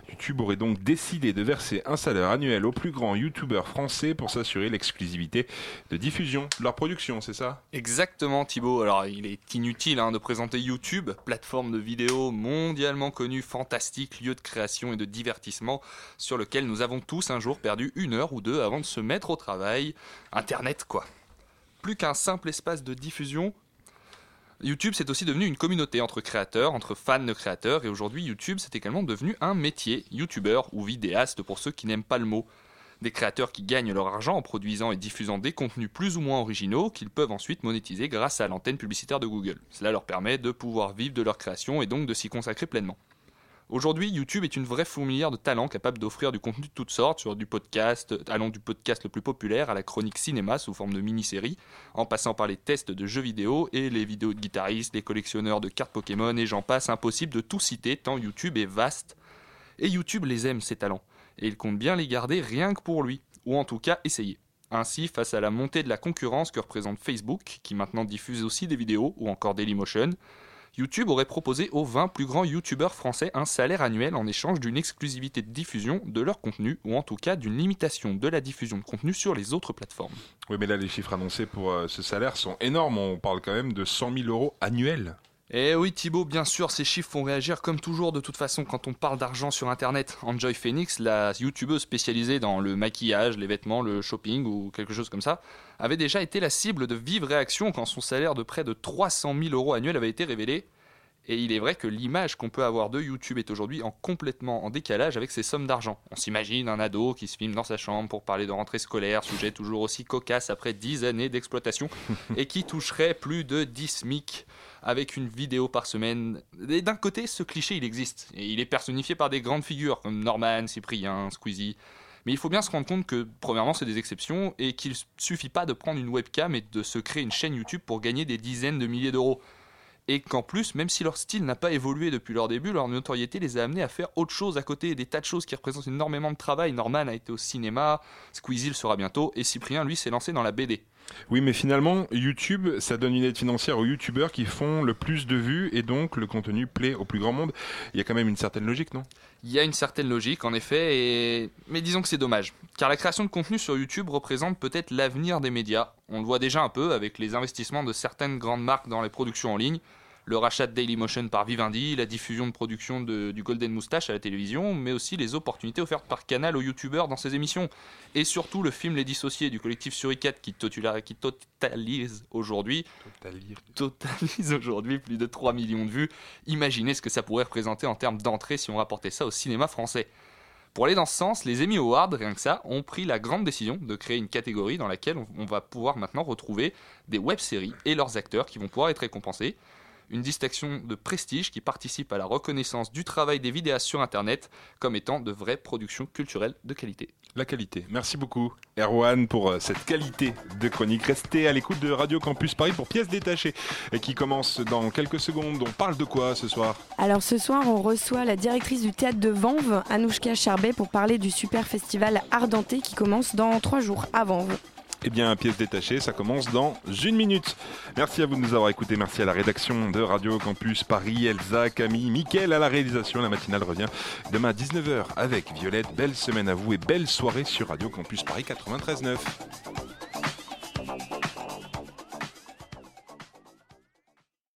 A: YouTube aurait donc décidé de verser un salaire annuel aux plus grands YouTubeurs français pour s'assurer l'exclusivité de diffusion de leur production, c'est ça?
M: Exactement Thibaut, alors il est inutile hein, de présenter YouTube, plateforme de vidéos mondialement connue, fantastique, lieu de création et de divertissement sur lequel nous avons tous un jour perdu une heure ou deux avant de se mettre au travail. Quoi. Plus qu'un simple espace de diffusion, YouTube c'est aussi devenu une communauté entre créateurs, entre fans de créateurs et aujourd'hui YouTube c'est également devenu un métier, YouTuber ou vidéaste pour ceux qui n'aiment pas le mot. Des créateurs qui gagnent leur argent en produisant et diffusant des contenus plus ou moins originaux qu'ils peuvent ensuite monétiser grâce à l'antenne publicitaire de Google. Cela leur permet de pouvoir vivre de leur création et donc de s'y consacrer pleinement. Aujourd'hui, YouTube est une vraie fourmilière de talents capable d'offrir du contenu de toutes sortes, sur du podcast, allant du podcast le plus populaire à la chronique cinéma sous forme de mini-série, en passant par les tests de jeux vidéo et les vidéos de guitaristes, les collectionneurs de cartes Pokémon et j'en passe, impossible de tout citer tant YouTube est vaste. Et YouTube les aime, ces talents, et il compte bien les garder rien que pour lui, ou en tout cas essayer. Ainsi, face à la montée de la concurrence que représente Facebook, qui maintenant diffuse aussi des vidéos, ou encore Dailymotion, YouTube aurait proposé aux 20 plus grands YouTubeurs français un salaire annuel en échange d'une exclusivité de diffusion de leur contenu, ou en tout cas d'une limitation de la diffusion de contenu sur les autres plateformes.
A: Oui, mais là, les chiffres annoncés pour euh, ce salaire sont énormes. On parle quand même de 100 000 euros annuels.
M: Eh oui Thibaut, bien sûr, ces chiffres font réagir comme toujours de toute façon quand on parle d'argent sur Internet. Enjoy Phoenix, la youtubeuse spécialisée dans le maquillage, les vêtements, le shopping ou quelque chose comme ça, avait déjà été la cible de vives réactions quand son salaire de près de 300 000 euros annuel avait été révélé. Et il est vrai que l'image qu'on peut avoir de YouTube est aujourd'hui en complètement en décalage avec ces sommes d'argent. On s'imagine un ado qui se filme dans sa chambre pour parler de rentrée scolaire, sujet toujours aussi cocasse après 10 années d'exploitation, (laughs) et qui toucherait plus de 10 SMIC avec une vidéo par semaine. D'un côté, ce cliché, il existe. Et il est personnifié par des grandes figures comme Norman, Cyprien, Squeezie. Mais il faut bien se rendre compte que, premièrement, c'est des exceptions et qu'il suffit pas de prendre une webcam et de se créer une chaîne YouTube pour gagner des dizaines de milliers d'euros. Et qu'en plus, même si leur style n'a pas évolué depuis leur début, leur notoriété les a amenés à faire autre chose à côté, des tas de choses qui représentent énormément de travail. Norman a été au cinéma, Squeezie le sera bientôt, et Cyprien, lui, s'est lancé dans la BD.
A: Oui, mais finalement, YouTube, ça donne une aide financière aux YouTubeurs qui font le plus de vues et donc le contenu plaît au plus grand monde. Il y a quand même une certaine logique, non?
M: Il y a une certaine logique, en effet, et... mais disons que c'est dommage. Car la création de contenu sur YouTube représente peut-être l'avenir des médias. On le voit déjà un peu avec les investissements de certaines grandes marques dans les productions en ligne, le rachat de Dailymotion par Vivendi, la diffusion de production de- du Golden Moustache à la télévision, mais aussi les opportunités offertes par Canal aux youtubeurs dans ses émissions. Et surtout le film Les Dissociés du collectif Suricat qui, totalise aujourd'hui totalise aujourd'hui plus de 3 millions de vues. Imaginez ce que ça pourrait représenter en termes d'entrée si on rapportait ça au cinéma français. Pour aller dans ce sens, les Emmy Awards, rien que ça, ont pris la grande décision de créer une catégorie dans laquelle on va pouvoir maintenant retrouver des web-séries et leurs acteurs qui vont pouvoir être récompensés. Une distinction de prestige qui participe à la reconnaissance du travail des vidéastes sur Internet comme étant de vraies productions culturelles de qualité.
A: La qualité. Merci beaucoup, Erwan, pour euh, cette qualité de chronique. Restez à l'écoute de Radio Campus Paris pour pièces détachées et qui commence dans quelques secondes. On parle de quoi ce soir?
N: Alors ce soir, on reçoit la directrice du théâtre de Vanves, Anouchka Charbet, pour parler du super festival Ardenté qui commence dans trois jours à Vanves.
A: Eh bien, pièces détachées, ça commence dans une minute. Merci à vous de nous avoir écoutés. Merci à la rédaction de Radio Campus Paris, Elsa, Camille, Mickaël à la réalisation. La matinale revient demain à 19h avec Violette. Belle semaine à vous et belle soirée sur Radio Campus Paris 93.9.